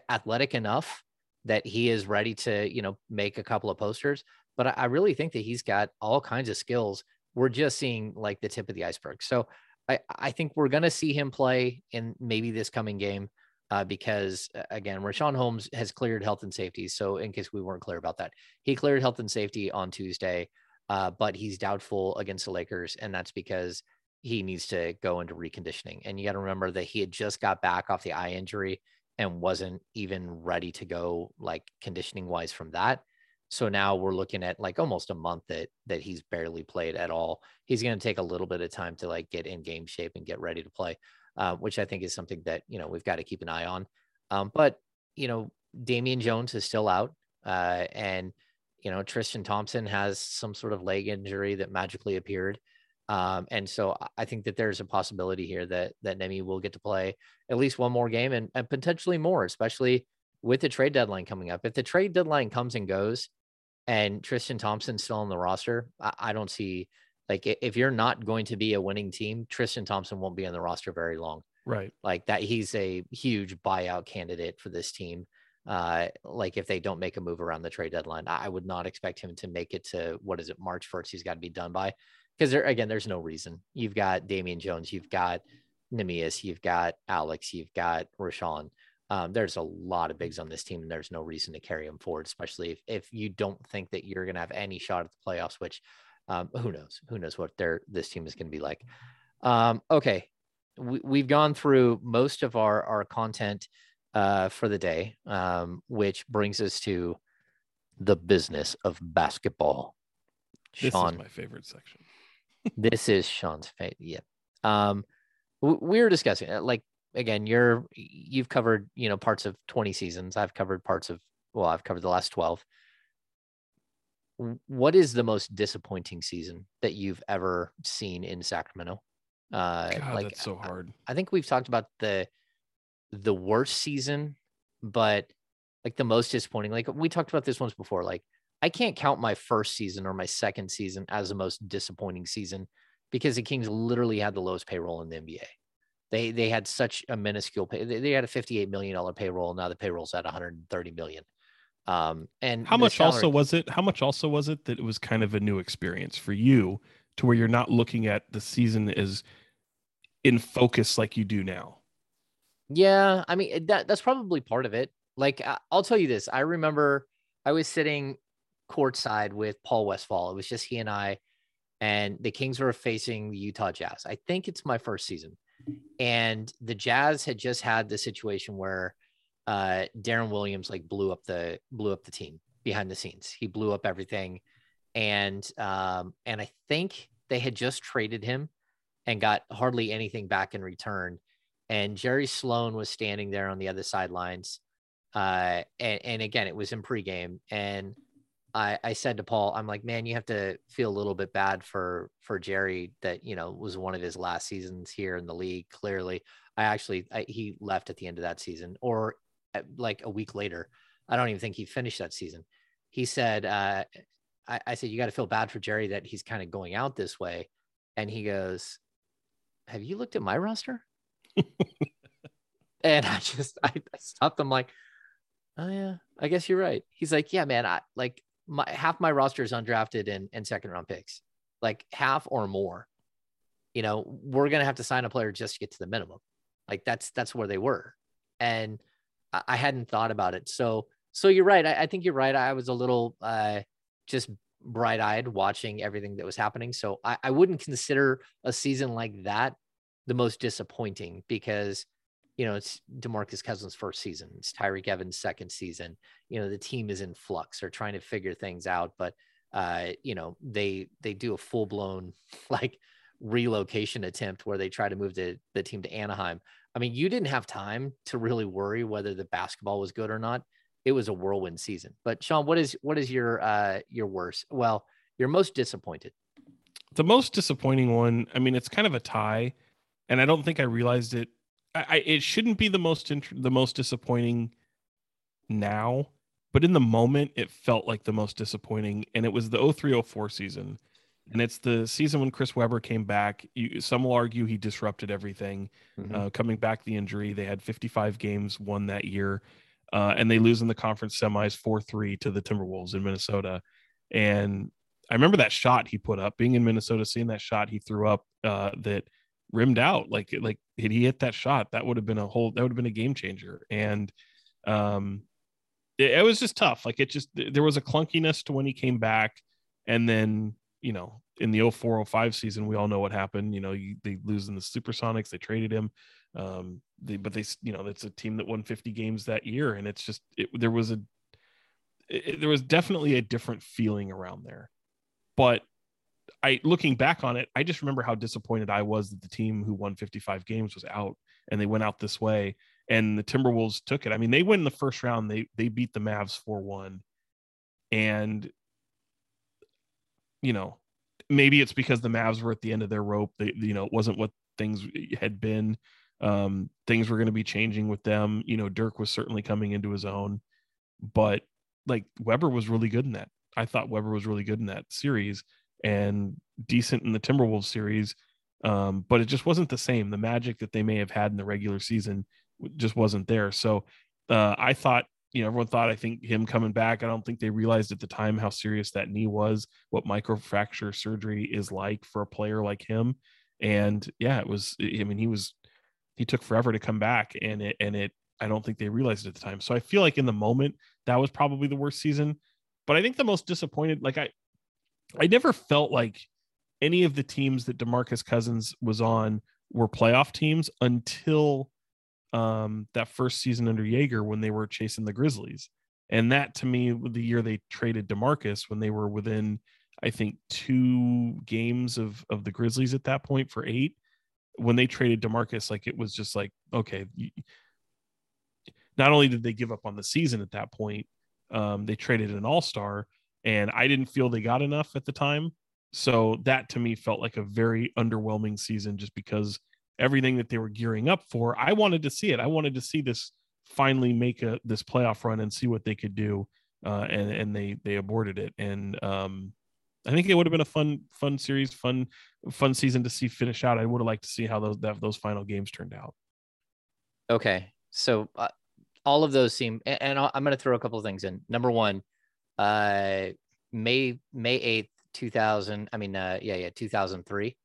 athletic enough that he is ready to, you know, make a couple of posters. But I, I really think that he's got all kinds of skills. We're just seeing like the tip of the iceberg. So I, I think we're going to see him play in maybe this coming game uh, because, uh, again, Richaun Holmes has cleared health and safety. So, in case we weren't clear about that, he cleared health and safety on Tuesday, uh, but he's doubtful against the Lakers. And that's because he needs to go into reconditioning. And you got to remember that he had just got back off the eye injury and wasn't even ready to go, like conditioning wise, from that. So now we're looking at like almost a month that that he's barely played at all. He's going to take a little bit of time to like get in game shape and get ready to play, uh, which I think is something that you know we've got to keep an eye on. Um, but you know, Damian Jones is still out, uh, and you know Tristan Thompson has some sort of leg injury that magically appeared. Um, and so I- think that there's a possibility here that that Nemi will get to play at least one more game and, and potentially more, especially with the trade deadline coming up. If the trade deadline comes and goes, and Tristan Thompson's still on the roster, I, I don't see like if you're not going to be a winning team, Tristan Thompson won't be on the roster very long. Right. Like that, he's a huge buyout candidate for this team. Uh, like if they don't make a move around the trade deadline, I would not expect him to make it to what is it, March 1st. He's got to be done by because there again, there's no reason. You've got Damian Jones, you've got Neemias, you've got Alex, you've got Richaun. Um, there's a lot of bigs on this team, and there's no reason to carry them forward, especially if, if you don't think that you're going to have any shot at the playoffs, which um, who knows? Who knows what their this team is going to be like? Um, okay, we, we've gone through most of our our content uh, for the day, um, which brings us to the business of basketball. This Sean, is my favorite section. this is Sean's fate. Yeah. Um, we were discussing it. Like again, you're you've covered you know parts of 20 seasons. I've covered parts of well, I've covered the last 12. What is the most disappointing season that you've ever seen in Sacramento? Uh, God, like that's so I- hard. I think we've talked about the the worst season, but like the most disappointing. Like we talked about this once before. Like I can't count my first season or my second season as the most disappointing season because the Kings literally had the lowest payroll in the NBA. They they had such a minuscule pay. They, they had a fifty-eight million dollar payroll. Now the payroll's at one hundred thirty million. Um, and How much also was it? How much also was it that it was kind of a new experience for you to where you're not looking at the season as in focus like you do now? Yeah, I mean that that's probably part of it. Like I'll tell you this, I remember I was sitting courtside with Paul Westphal. It was just he and I, and the Kings were facing the Utah Jazz. I think it's my first season, and the Jazz had just had the situation where uh, Deron Williams like blew up the blew up the team behind the scenes. He blew up everything, and um, and I think they had just traded him and got hardly anything back in return and Jerry Sloan was standing there on the other sidelines. Uh, and, and again, it was in pregame, and I, I said to Paul, I'm like, man, you have to feel a little bit bad for for Jerry that you know was one of his last seasons here in the league. Clearly, I actually I, he left at the end of that season, or uh, like a week later. I don't even think he finished that season. He said, uh, I, I said, you got to feel bad for Jerry that he's kind of going out this way, and he goes, Have you looked at my roster? and I just I, I stopped. I'm like, oh yeah, I guess you're right. He's like, yeah, man, I like my half my roster is undrafted and and second round picks, like half or more. You know, we're gonna have to sign a player just to get to the minimum. Like that's that's where they were, and I, I hadn't thought about it. So so you're right. I, I think you're right. I was a little uh just bright eyed watching everything that was happening. So I, I wouldn't consider a season like that the most disappointing because you know it's Demarcus Cousins' first season, it's Tyreke Evans' second season. You know the team is in flux; they're trying to figure things out. But uh, you know they they do a full blown like relocation attempt where they try to move the, the team to Anaheim. I mean, you didn't have time to really worry whether the basketball was good or not. It was a whirlwind season. But Sean, what is what is your uh your worst? Well, you're most disappointed. The most disappointing one, I mean, it's kind of a tie, and I don't think I realized it. I, I it shouldn't be the most int- the most disappointing now, but in the moment, it felt like the most disappointing, and it was the 0304 season. And it's the season when Chris Webber came back. You, some will argue he disrupted everything. Mhm. Uh, coming back the injury, they had 55 games won that year, uh, and they lose in the conference semis 4-3 to the Timberwolves in Minnesota. And I remember that shot he put up, being in Minnesota, seeing that shot he threw up uh, that rimmed out. Like like had he hit that shot, that would have been a whole that would have been a game changer. And um, it, it was just tough. Like it just there was a clunkiness to when he came back, and then you know in the 0405 season we all know what happened. You know you, they lose in the Supersonics. They traded him. Um, they, but they you know it's a team that won 50 games that year, and it's just it, there was a it, there was definitely a different feeling around there. But I looking back on it, I just remember how disappointed I was that the team who won 55 games was out and they went out this way and the Timberwolves took it. I mean, they win the first round. They they beat the Mavs 4-1. And you know, maybe it's because the Mavs were at the end of their rope. They you know, it wasn't what things had been. Um, things were going to be changing with them. You know, Dirk was certainly coming into his own, but like Webber was really good in that. I thought Webber was really good in that series and decent in the Timberwolves series. Um, but it just wasn't the same. The magic that they may have had in the regular season just wasn't there. So uh, I thought, you know, everyone thought I think him coming back. I don't think they realized at the time how serious that knee was, what microfracture surgery is like for a player like him. And yeah, it was. I mean, he was he took forever to come back, and it and it. I don't think they realized it at the time. So I feel like in the moment that was probably the worst season. But I think the most disappointed, like I, I never felt like any of the teams that Demarcus Cousins was on were playoff teams until um, that first season under Joerger when they were chasing the Grizzlies. And that to me, the year they traded Demarcus when they were within, I think, two games of of the Grizzlies at that point for eight. When they traded Demarcus, like it was just like, okay, not only did they give up on the season at that point, um, they traded an all star, and I didn't feel they got enough at the time. So that to me felt like a very underwhelming season just because everything that they were gearing up for, I wanted to see it. I wanted to see this finally make a this playoff run and see what they could do. Uh, and and they they aborted it. And um, I think it would have been a fun fun series, fun fun season to see finish out. I would have liked to see how those that, those final games turned out. Okay, so uh, all of those seem, and, and I'm going to throw a couple of things in. Number one, uh, May May eighth, two thousand. I mean, uh, yeah, yeah, two thousand three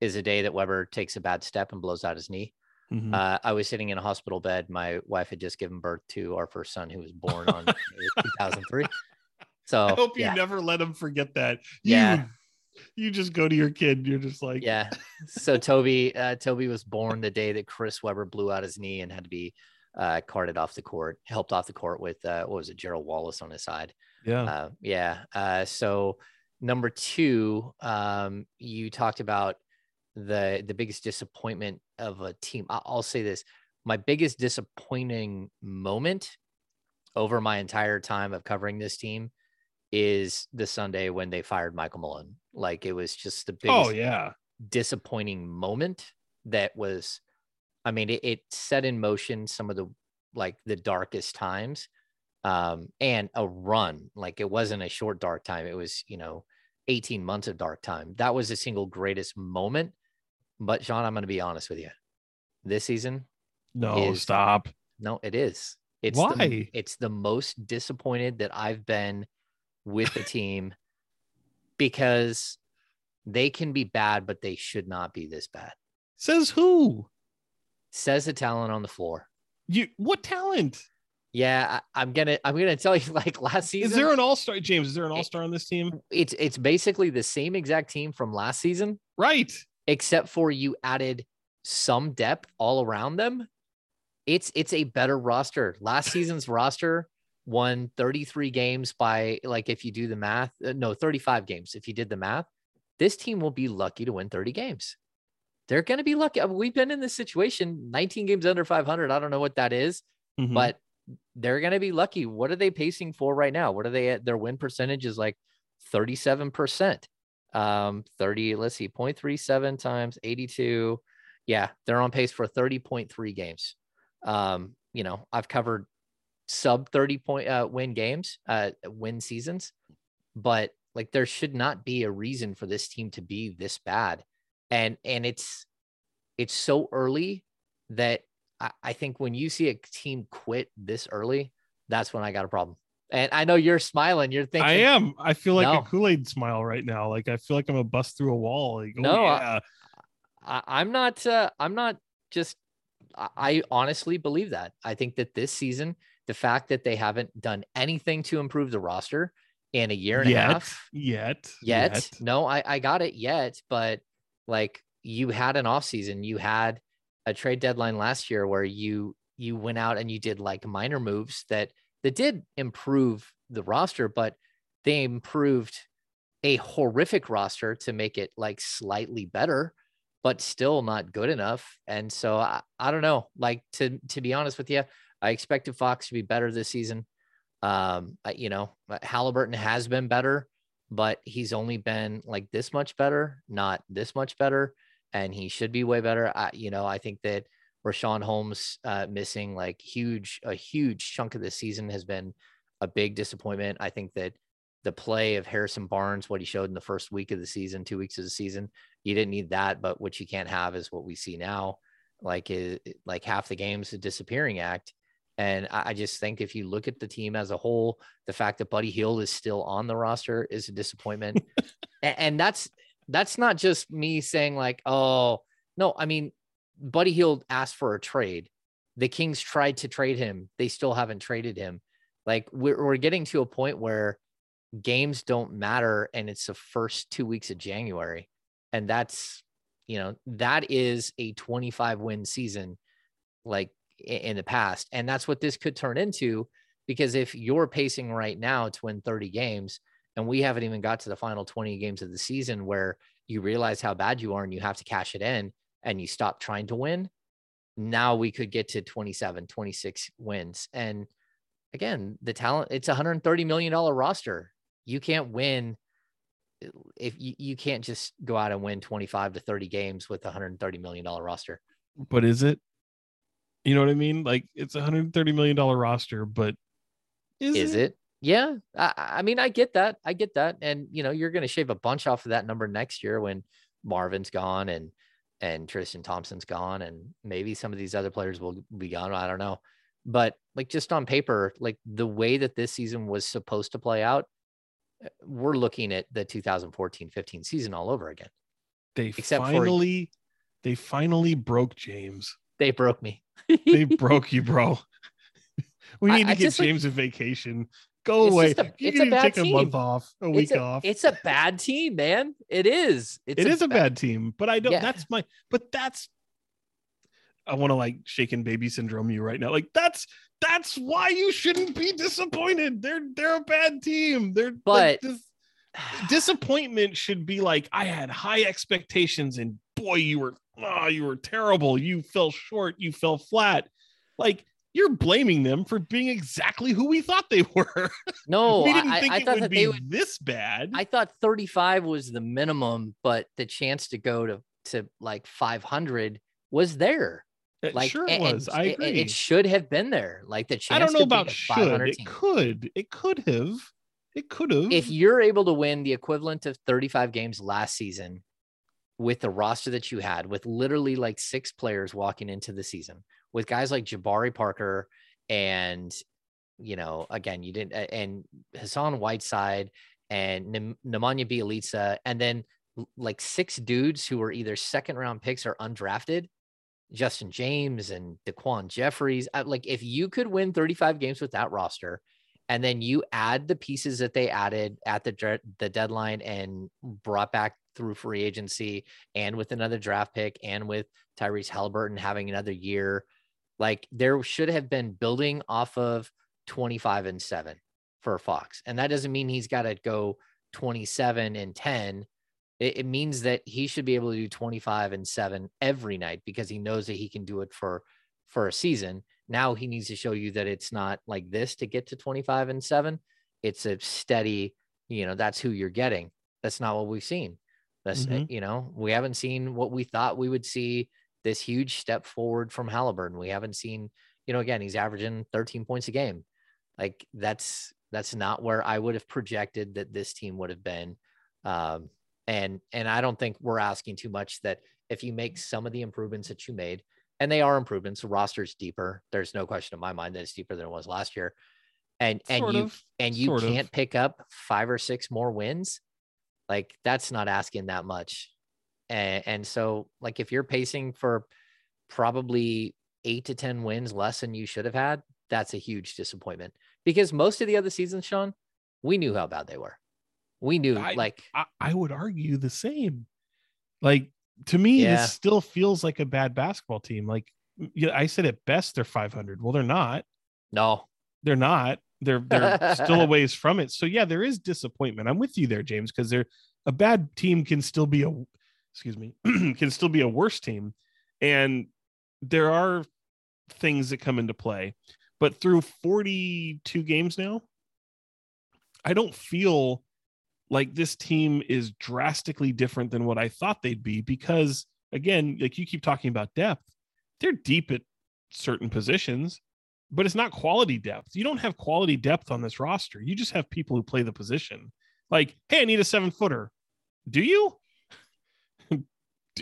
is a day that Webber takes a bad step and blows out his knee. Mhm. Uh, I was sitting in a hospital bed. My wife had just given birth to our first son, who was born on 2003. So I hope you yeah, never let him forget that. Yeah. You, you just go to your kid. You're just like, yeah. So Toby, uh, Toby was born the day that Chris Webber blew out his knee and had to be uh, carted off the court, helped off the court with uh, what was it, Gerald Wallace on his side. Yeah, Uh, yeah. Uh, so number two, um, you talked about the the biggest disappointment of a team. I- I'll say this: my biggest disappointing moment over my entire time of covering this team is the Sunday when they fired Michael Malone. Like it was just the biggest oh yeah, disappointing moment that was i mean it, it set in motion some of the like the darkest times um and a run like it wasn't a short dark time it was you know 18 months of dark time that was the single greatest moment but sean i'm going to be honest with you this season no, is- stop. no it is it's Why? the, it's the most disappointed that i've been with the team because they can be bad but they should not be this bad Says who? says the talent on the floor. You what talent? Yeah, I, am gonna I'm gonna tell you like last season. Is there an all star? James, is there an all star on this team? it's it's basically the same exact team from last season, Right. except for you added some depth all around them. It's it's a better roster. Last season's roster won 33 games by like if you do the math, uh, no 35 games if you did the math. This team will be lucky to win 30 games. they're going to be lucky. I mean, we've been in this situation 19 games under 500. I don't know what that is, Mhm. but they're going to be lucky. What are they pacing for right now? What are they at? Their win percentage is like 37%. Um, 30, let's see, 0.37 times 82. Yeah, they're on pace for 30.3 games. Um, you know, I've covered sub 30 point uh, win games, uh, win seasons, but like there should not be a reason for this team to be this bad. And and it's it's so early that I, I think when you see a team quit this early, that's when I got a problem. And I know you're smiling. You're thinking, I am. I feel like No. a Kool Aid smile right now. Like I feel like I'm a bust through a wall. Like, oh, No, I- yeah. I, I'm not. Uh, I'm not just. I, honestly believe that. I think that this season, the fact that they haven't done anything to improve the roster in a year and yet, a half yet, yet, no, I I got it yet, but like you had an off season, you had a trade deadline last year where you you went out and you did like minor moves that that did improve the roster, but they improved a horrific roster to make it like slightly better, but still not good enough. And so I, I don't know. Like to to be honest with you, I expected Fox to be better this season. Um, you know, Halliburton has been better, but he's only been like this much better, not this much better, and he should be way better. I, you know, I think that Richaun Holmes uh, missing like huge a huge chunk of the season has been a big disappointment. I think that the play of Harrison Barnes, what he showed in the first week of the season, two weeks of the season, you didn't need that, but what you can't have is what we see now, like is like half the game's a disappearing act. And I, I just think if you look at the team as a whole, the fact that Buddy Hield is still on the roster is a disappointment. and, and that's that's not just me saying like, oh no, I mean, Buddy Hield asked for a trade. The Kings tried to trade him. They still haven't traded him. Like we're we're getting to a point where games don't matter and it's the first two weeks of January. And that's, you know, that is a 25 win season like in the past. And that's what this could turn into because if you're pacing right now to win 30 games and we haven't even got to the final 20 games of the season where you realize how bad you are and you have to cash it in and you stop trying to win, now we could get to 27, 26 wins. And again, the talent, it's a $130 million roster. You can't win if you, you can't just go out and win 25 to 30 games with a $130 million roster. but is it? You know what I mean? Like it's a 130 million dollar roster, but is, Is it? Yeah. I, I mean, I get that. I get that. And, you know, you're going to shave a bunch off of that number next year when Marvin's gone and, and Tristan Thompson's gone and maybe some of these other players will be gone. I don't know. But like just on paper, like the way that this season was supposed to play out, uh, we're looking at the 2014 15 season all over again. They Except for- finally, they finally broke James. They broke me. They broke you, bro. We I- need to I get just, like- James a vacation. Go It's away. a- you it's can a bad take a month team. off, a it's week a, off. It's a bad team, man. It is. It's It is a ba- bad team, but I don't. Yeah. That's my. But that's. I want to like shaken baby syndrome you right now. Like that's that's why you shouldn't be disappointed. They're they're a bad team. They're like, But- this, disappointment should be like I had high expectations and boy you were oh you were terrible. You fell short. You fell flat. Like you're blaming them for being exactly who we thought they were. No, we didn't I, think I it thought would that be they would this bad. I thought 35 was the minimum, but the chance to go to to like 500 was there. It Like sure and was. I it- agree. It, should have been there. Like the chance. I don't know to about should. It team. could. It could have. It could have. If you're able to win the equivalent of 35 games last season with the roster that you had, with literally like six players walking into the season, with guys like Jabari Parker and you know, again, you didn't and Hassan Whiteside and Nem- Nemanja Bjelica, and then like six dudes who were either second round picks or undrafted. Justin James and Daquan Jeffries. Like, if you could win 35 games with that roster, and then you add the pieces that they added at the the deadline and brought back through free agency, and with another draft pick, and with Tyrese Halliburton having another year, like there should have been building off of 25 and seven for Fox, and that doesn't mean he's got to go 27 and 10. It, it means that he should be able to do 25 and seven every night because he knows that he can do it for for a season. Now he needs to show you that it's not like this to get to 25 and seven. It's a steady, you know, that's who you're getting. That's not what we've seen. That's, Mhm. you know, we haven't seen what we thought we would see this huge step forward from Halliburton. We haven't seen, you know, again, he's averaging 13 points a game. Like that's, that's not where I would have projected that this team would have been. Um, and, and I don't think we're asking too much that if you make some of the improvements that you made, and they are improvements. The roster's deeper. There's no question in my mind that it's deeper than it was last year. And and Sort you of, and you can't pick up five or six more wins. Like that's not asking that much. And, and so like if you're pacing for probably eight to ten wins less than you should have had, that's a huge disappointment. Because most of the other seasons, Sean, we knew how bad they were. We knew I- like I, I would argue the same. Like to me, Yeah. this still feels like a bad basketball team. Like yeah, I said at best they're 500. Well, they're not. no, They're not. They're they're still a ways from it. So yeah, there is disappointment. I'm with you there, James, because they're a bad team can still be a excuse me can still be a worse team, and there are things that come into play. But through 42 games now, I don't feel like this team is drastically different than what I thought they'd be because again, like you keep talking about depth, they're deep at certain positions, but it's not quality depth. You don't have quality depth on this roster. You just have people who play the position. Like, hey, I need a seven footer. Do you?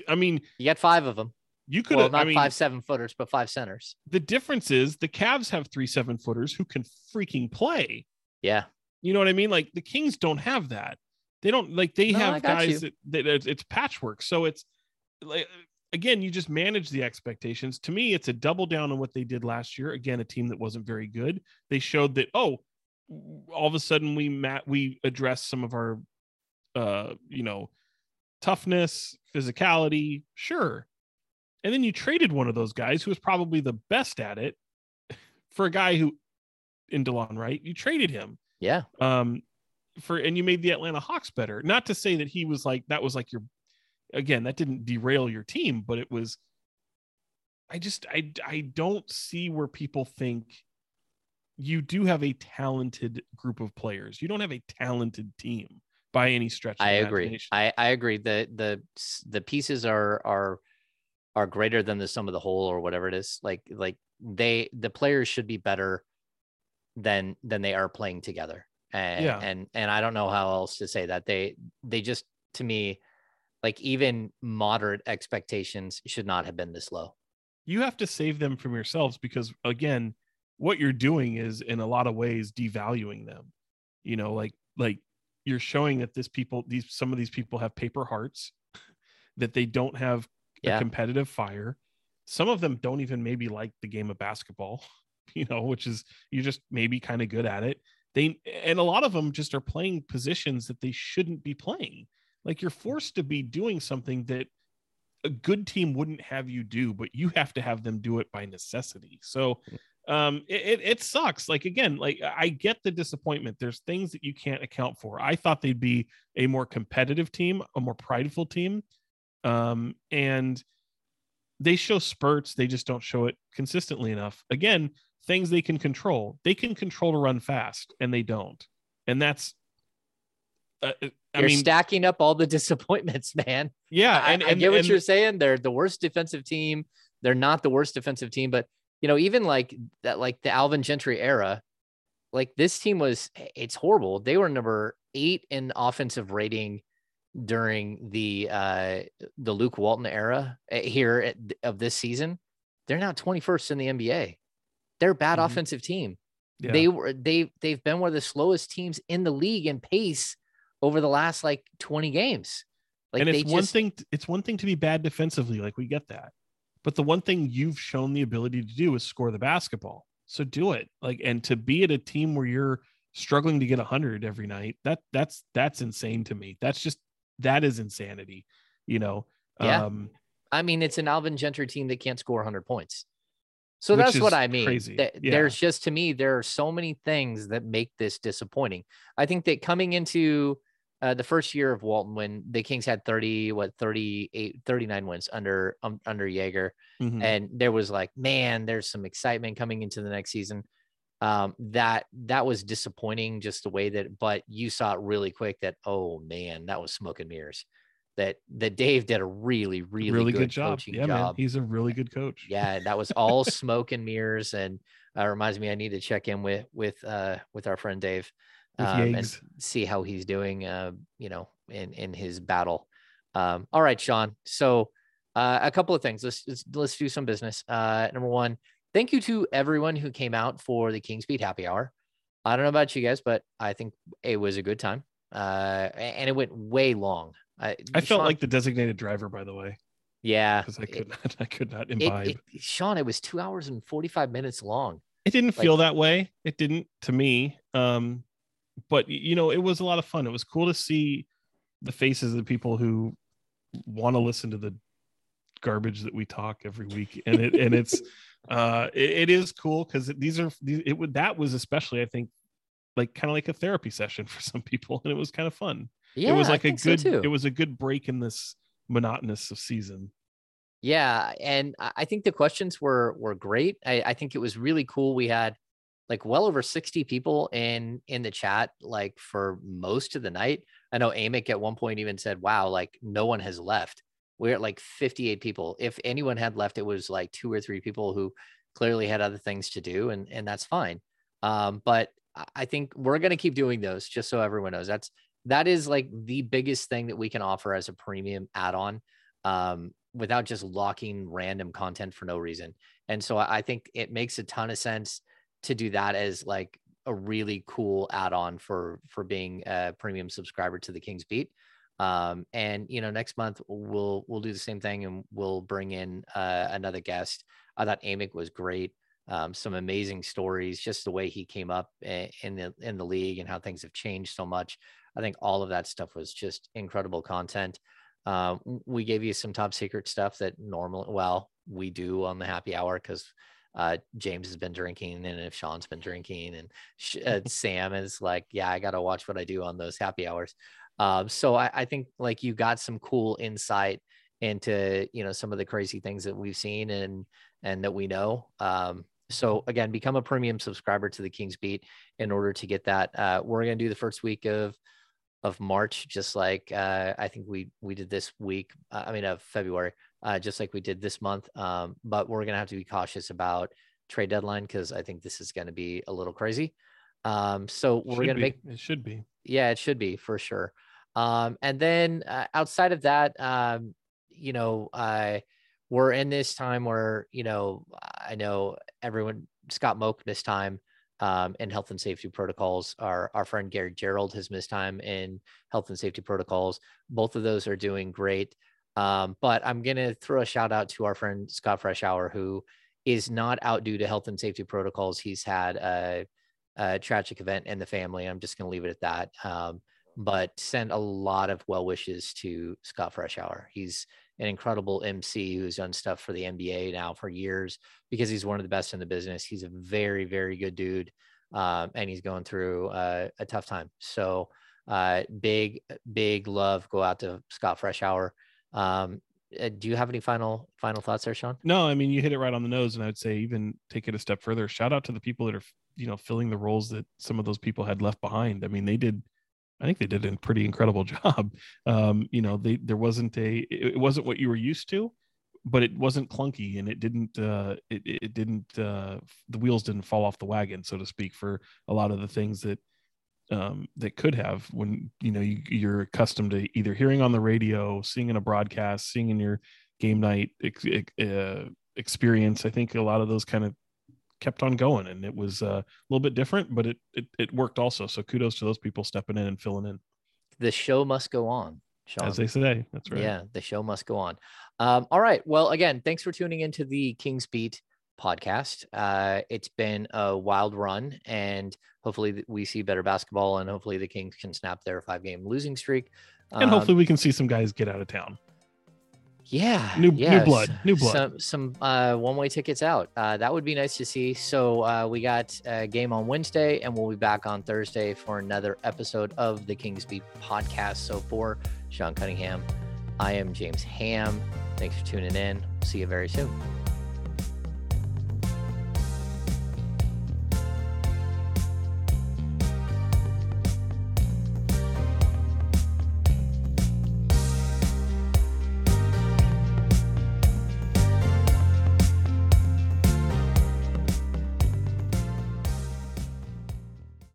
I mean, you got five of them. you could Well, have. not I mean, five seven footers, but five centers. the difference is the Cavs have three seven footers who can freaking play. Yeah. You know what I mean? Like the Kings don't have that. They don't like they No, have guys that, that it's, it's patchwork. So it's like again, you just manage the expectations. To me, it's a double down on what they did last year. Again, a team that wasn't very good. They showed that oh, all of a sudden we mat we address some of our uh, you know, toughness, physicality, sure. And then you traded one of those guys who was probably the best at it for a guy who in Delon, right? You traded him Yeah. um for and you made the Atlanta Hawks better. Not to say that he was like that was like your again, that didn't derail your team, but it was I just I I don't see where people think you do have a talented group of players. You don't have a talented team by any stretch. of I agree. I, I agree. The the the pieces are are are greater than the sum of the whole or whatever it is. Like like they the players should be better than than they are playing together. And Yeah. and and I don't know how else to say that. They they just to me like even moderate expectations should not have been this low. you have to save them from yourselves because again what you're doing is in a lot of ways devaluing them you know like like you're showing that this people these some of these people have paper hearts that they don't have a competitive fire. Some of them don't even maybe like the game of basketball you know which is you're just maybe kind of good at it. They and a lot of them just are playing positions that they shouldn't be playing. Like you're forced to be doing something that a good team wouldn't have you do, but you have to have them do it by necessity. So hmm. Um it, it, it sucks. Like again, like I get the disappointment. There's things that you can't account for. I thought they'd be a more competitive team, a more prideful team. Um, and they show spurts, they just don't show it consistently enough. Again, things they can control. They can control to run fast, and they don't. And that's uh, I You're mean, stacking up all the disappointments, man. yeah, I, and, I and get what and- you're saying. They're the worst defensive team. They're not the worst defensive team, but you know, even like that, like the Alvin Gentry era, like this team was, it's horrible. They were number eight in offensive rating during the uh the Luke Walton era uh, here at, of this season. They're now 21st in the NBA. They're a bad Mhm. offensive team. yeah. They were they they've been one of the slowest teams in the league in pace over the last like 20 games. Like and it's one thing it's one thing to be bad defensively like we get that but the one thing you've shown the ability to do is score the basketball so do it like and to be at a team where you're struggling to get 100 every night that that's that's insane to me that's just that is insanity you know Yeah. um I mean, it's an Alvin Gentry team that can't score 100 points. So that's what I mean. crazy. Th- Yeah. There's just to me, there are so many things that make this disappointing. I think that coming into uh, the first year of Walton when the Kings had 30, what 38, 39 wins under um, under Joerger, Mhm. and there was like, man, there's some excitement coming into the next season. Um, that that was disappointing just the way that, but you saw it really quick that oh man, that was smoke and mirrors. That that Dave did a really really, really, good, good, job. Yeah, man. He's a really good coach. Yeah, that was all smoke and mirrors, and uh, reminds me I need to check in with with uh with our friend Dave um, and see how he's doing. Uh, you know, in in his battle. Um, all right, Sean. So uh, a couple of things. Let's, let's let's do some business. Uh, number one, thank you to everyone who came out for the King's Beat Happy Hour. I don't know about you guys, but I think it was a good time. Uh, and it went way long. I, I felt Sean- like the designated driver, by the way, yeah, because I it- could not, I could not it, imbibe. it, Sean, it was two hours and 45 minutes long. it didn't like- feel that way it didn't to me um but you know it was a lot of fun. It was cool to see the faces of the people who want to listen to the garbage that we talk every week. And it and it's uh it, it is cool because these are these, it would that was especially i think like kind of like a therapy session for some people and it was kind of fun. Yeah, it was like a think so good it was a good break in this monotonous of season. Yeah, and I I think the questions were were great. I, I think it was really cool. We had like well over 60 people in in the chat like for most of the night. I know Amick at one point even said, "Wow, like no one has left." We're at like 58 people. If anyone had left, it was like two or three people who clearly had other things to do, and and that's fine. Um, but I- think we're gonna keep doing those just so everyone knows. That's that is like the biggest thing that we can offer as a premium add-on um, without just locking random content for no reason. And so I think it makes a ton of sense to do that as like a really cool add-on for for being a premium subscriber to the King's Beat. Um, and you know, next month we'll we'll do the same thing and we'll bring in uh, another guest. I thought Amick was great. Um, some amazing stories, just the way he came up in the in the league and how things have changed so much. I think all of that stuff was just incredible content. W- we gave you some top secret stuff that normally, well, we do on the happy hour because uh, James has been drinking, and if Sean's been drinking, and Sh- uh, Sam is like, yeah, I got to watch what I do on those happy hours. Um, so I, I think like you got some cool insight into you know some of the crazy things that we've seen and and that we know. Um, so again, become a premium subscriber to the King's Beat in order to get that. Uh, we're gonna do the first week of of March, just like uh, I think we we did this week. Uh, I mean, of February, uh, just like we did this month. Um, but we're gonna have to be cautious about trade deadline because I think this is gonna be a little crazy. Um, so we're gonna make it should be yeah, it should be for sure. Um, and then uh, outside of that, um, you know, uh, we're in this time where you know I know everyone Scott Moak missed time um, in health and safety protocols. Our our friend Gary Gerould has missed time in health and safety protocols. Both of those are doing great. Um, but I'm gonna throw a shout out to our friend Scott Freshour, who is not out due to health and safety protocols. He's had a, a tragic event in the family. I'm just gonna leave it at that. Um, but send a lot of well wishes to Scott Freshour. He's an incredible MC who's done stuff for the NBA now for years because he's one of the best in the business. He's a very, very good dude. Um, and he's going through uh, a tough time. So, uh, big, big love go out to Scott Freshour. Um, uh, do you have any final final thoughts there, Sean? No, I mean you hit it right on the nose, and I would say even take it a step further. Shout out to the people that are you know filling the roles that some of those people had left behind. I mean they did, I think they did a pretty incredible job. Um, you know they there wasn't a it, wasn't what you were used to, but it wasn't clunky and it didn't uh, it it didn't uh, the wheels didn't fall off the wagon so to speak for a lot of the things that um, that could have when you know you, you're accustomed to either hearing on the radio, seeing in a broadcast, seeing in your game night ex- uh, experience. I think a lot of those kind of kept on going, and it was uh, a little bit different, but it, it it worked also. So kudos to those people stepping in and filling in, The show must go on, Sean. as they say. That's right. Yeah, the show must go on. Um, all right. Well, again, thanks for tuning into the King's Beat podcast. Uh, it's been a wild run, and hopefully we see better basketball, and hopefully the Kings can snap their five game losing streak. and Um, hopefully we can see some guys get out of town. Yeah, New- new blood, new blood. Some some uh, one way tickets out. Uh, that would be nice to see. So uh, we got a game on Wednesday, and we'll be back on Thursday for another episode of the Kings Beat podcast. So for Sean Cunningham, I am James Ham. Thanks for tuning in. See you very soon.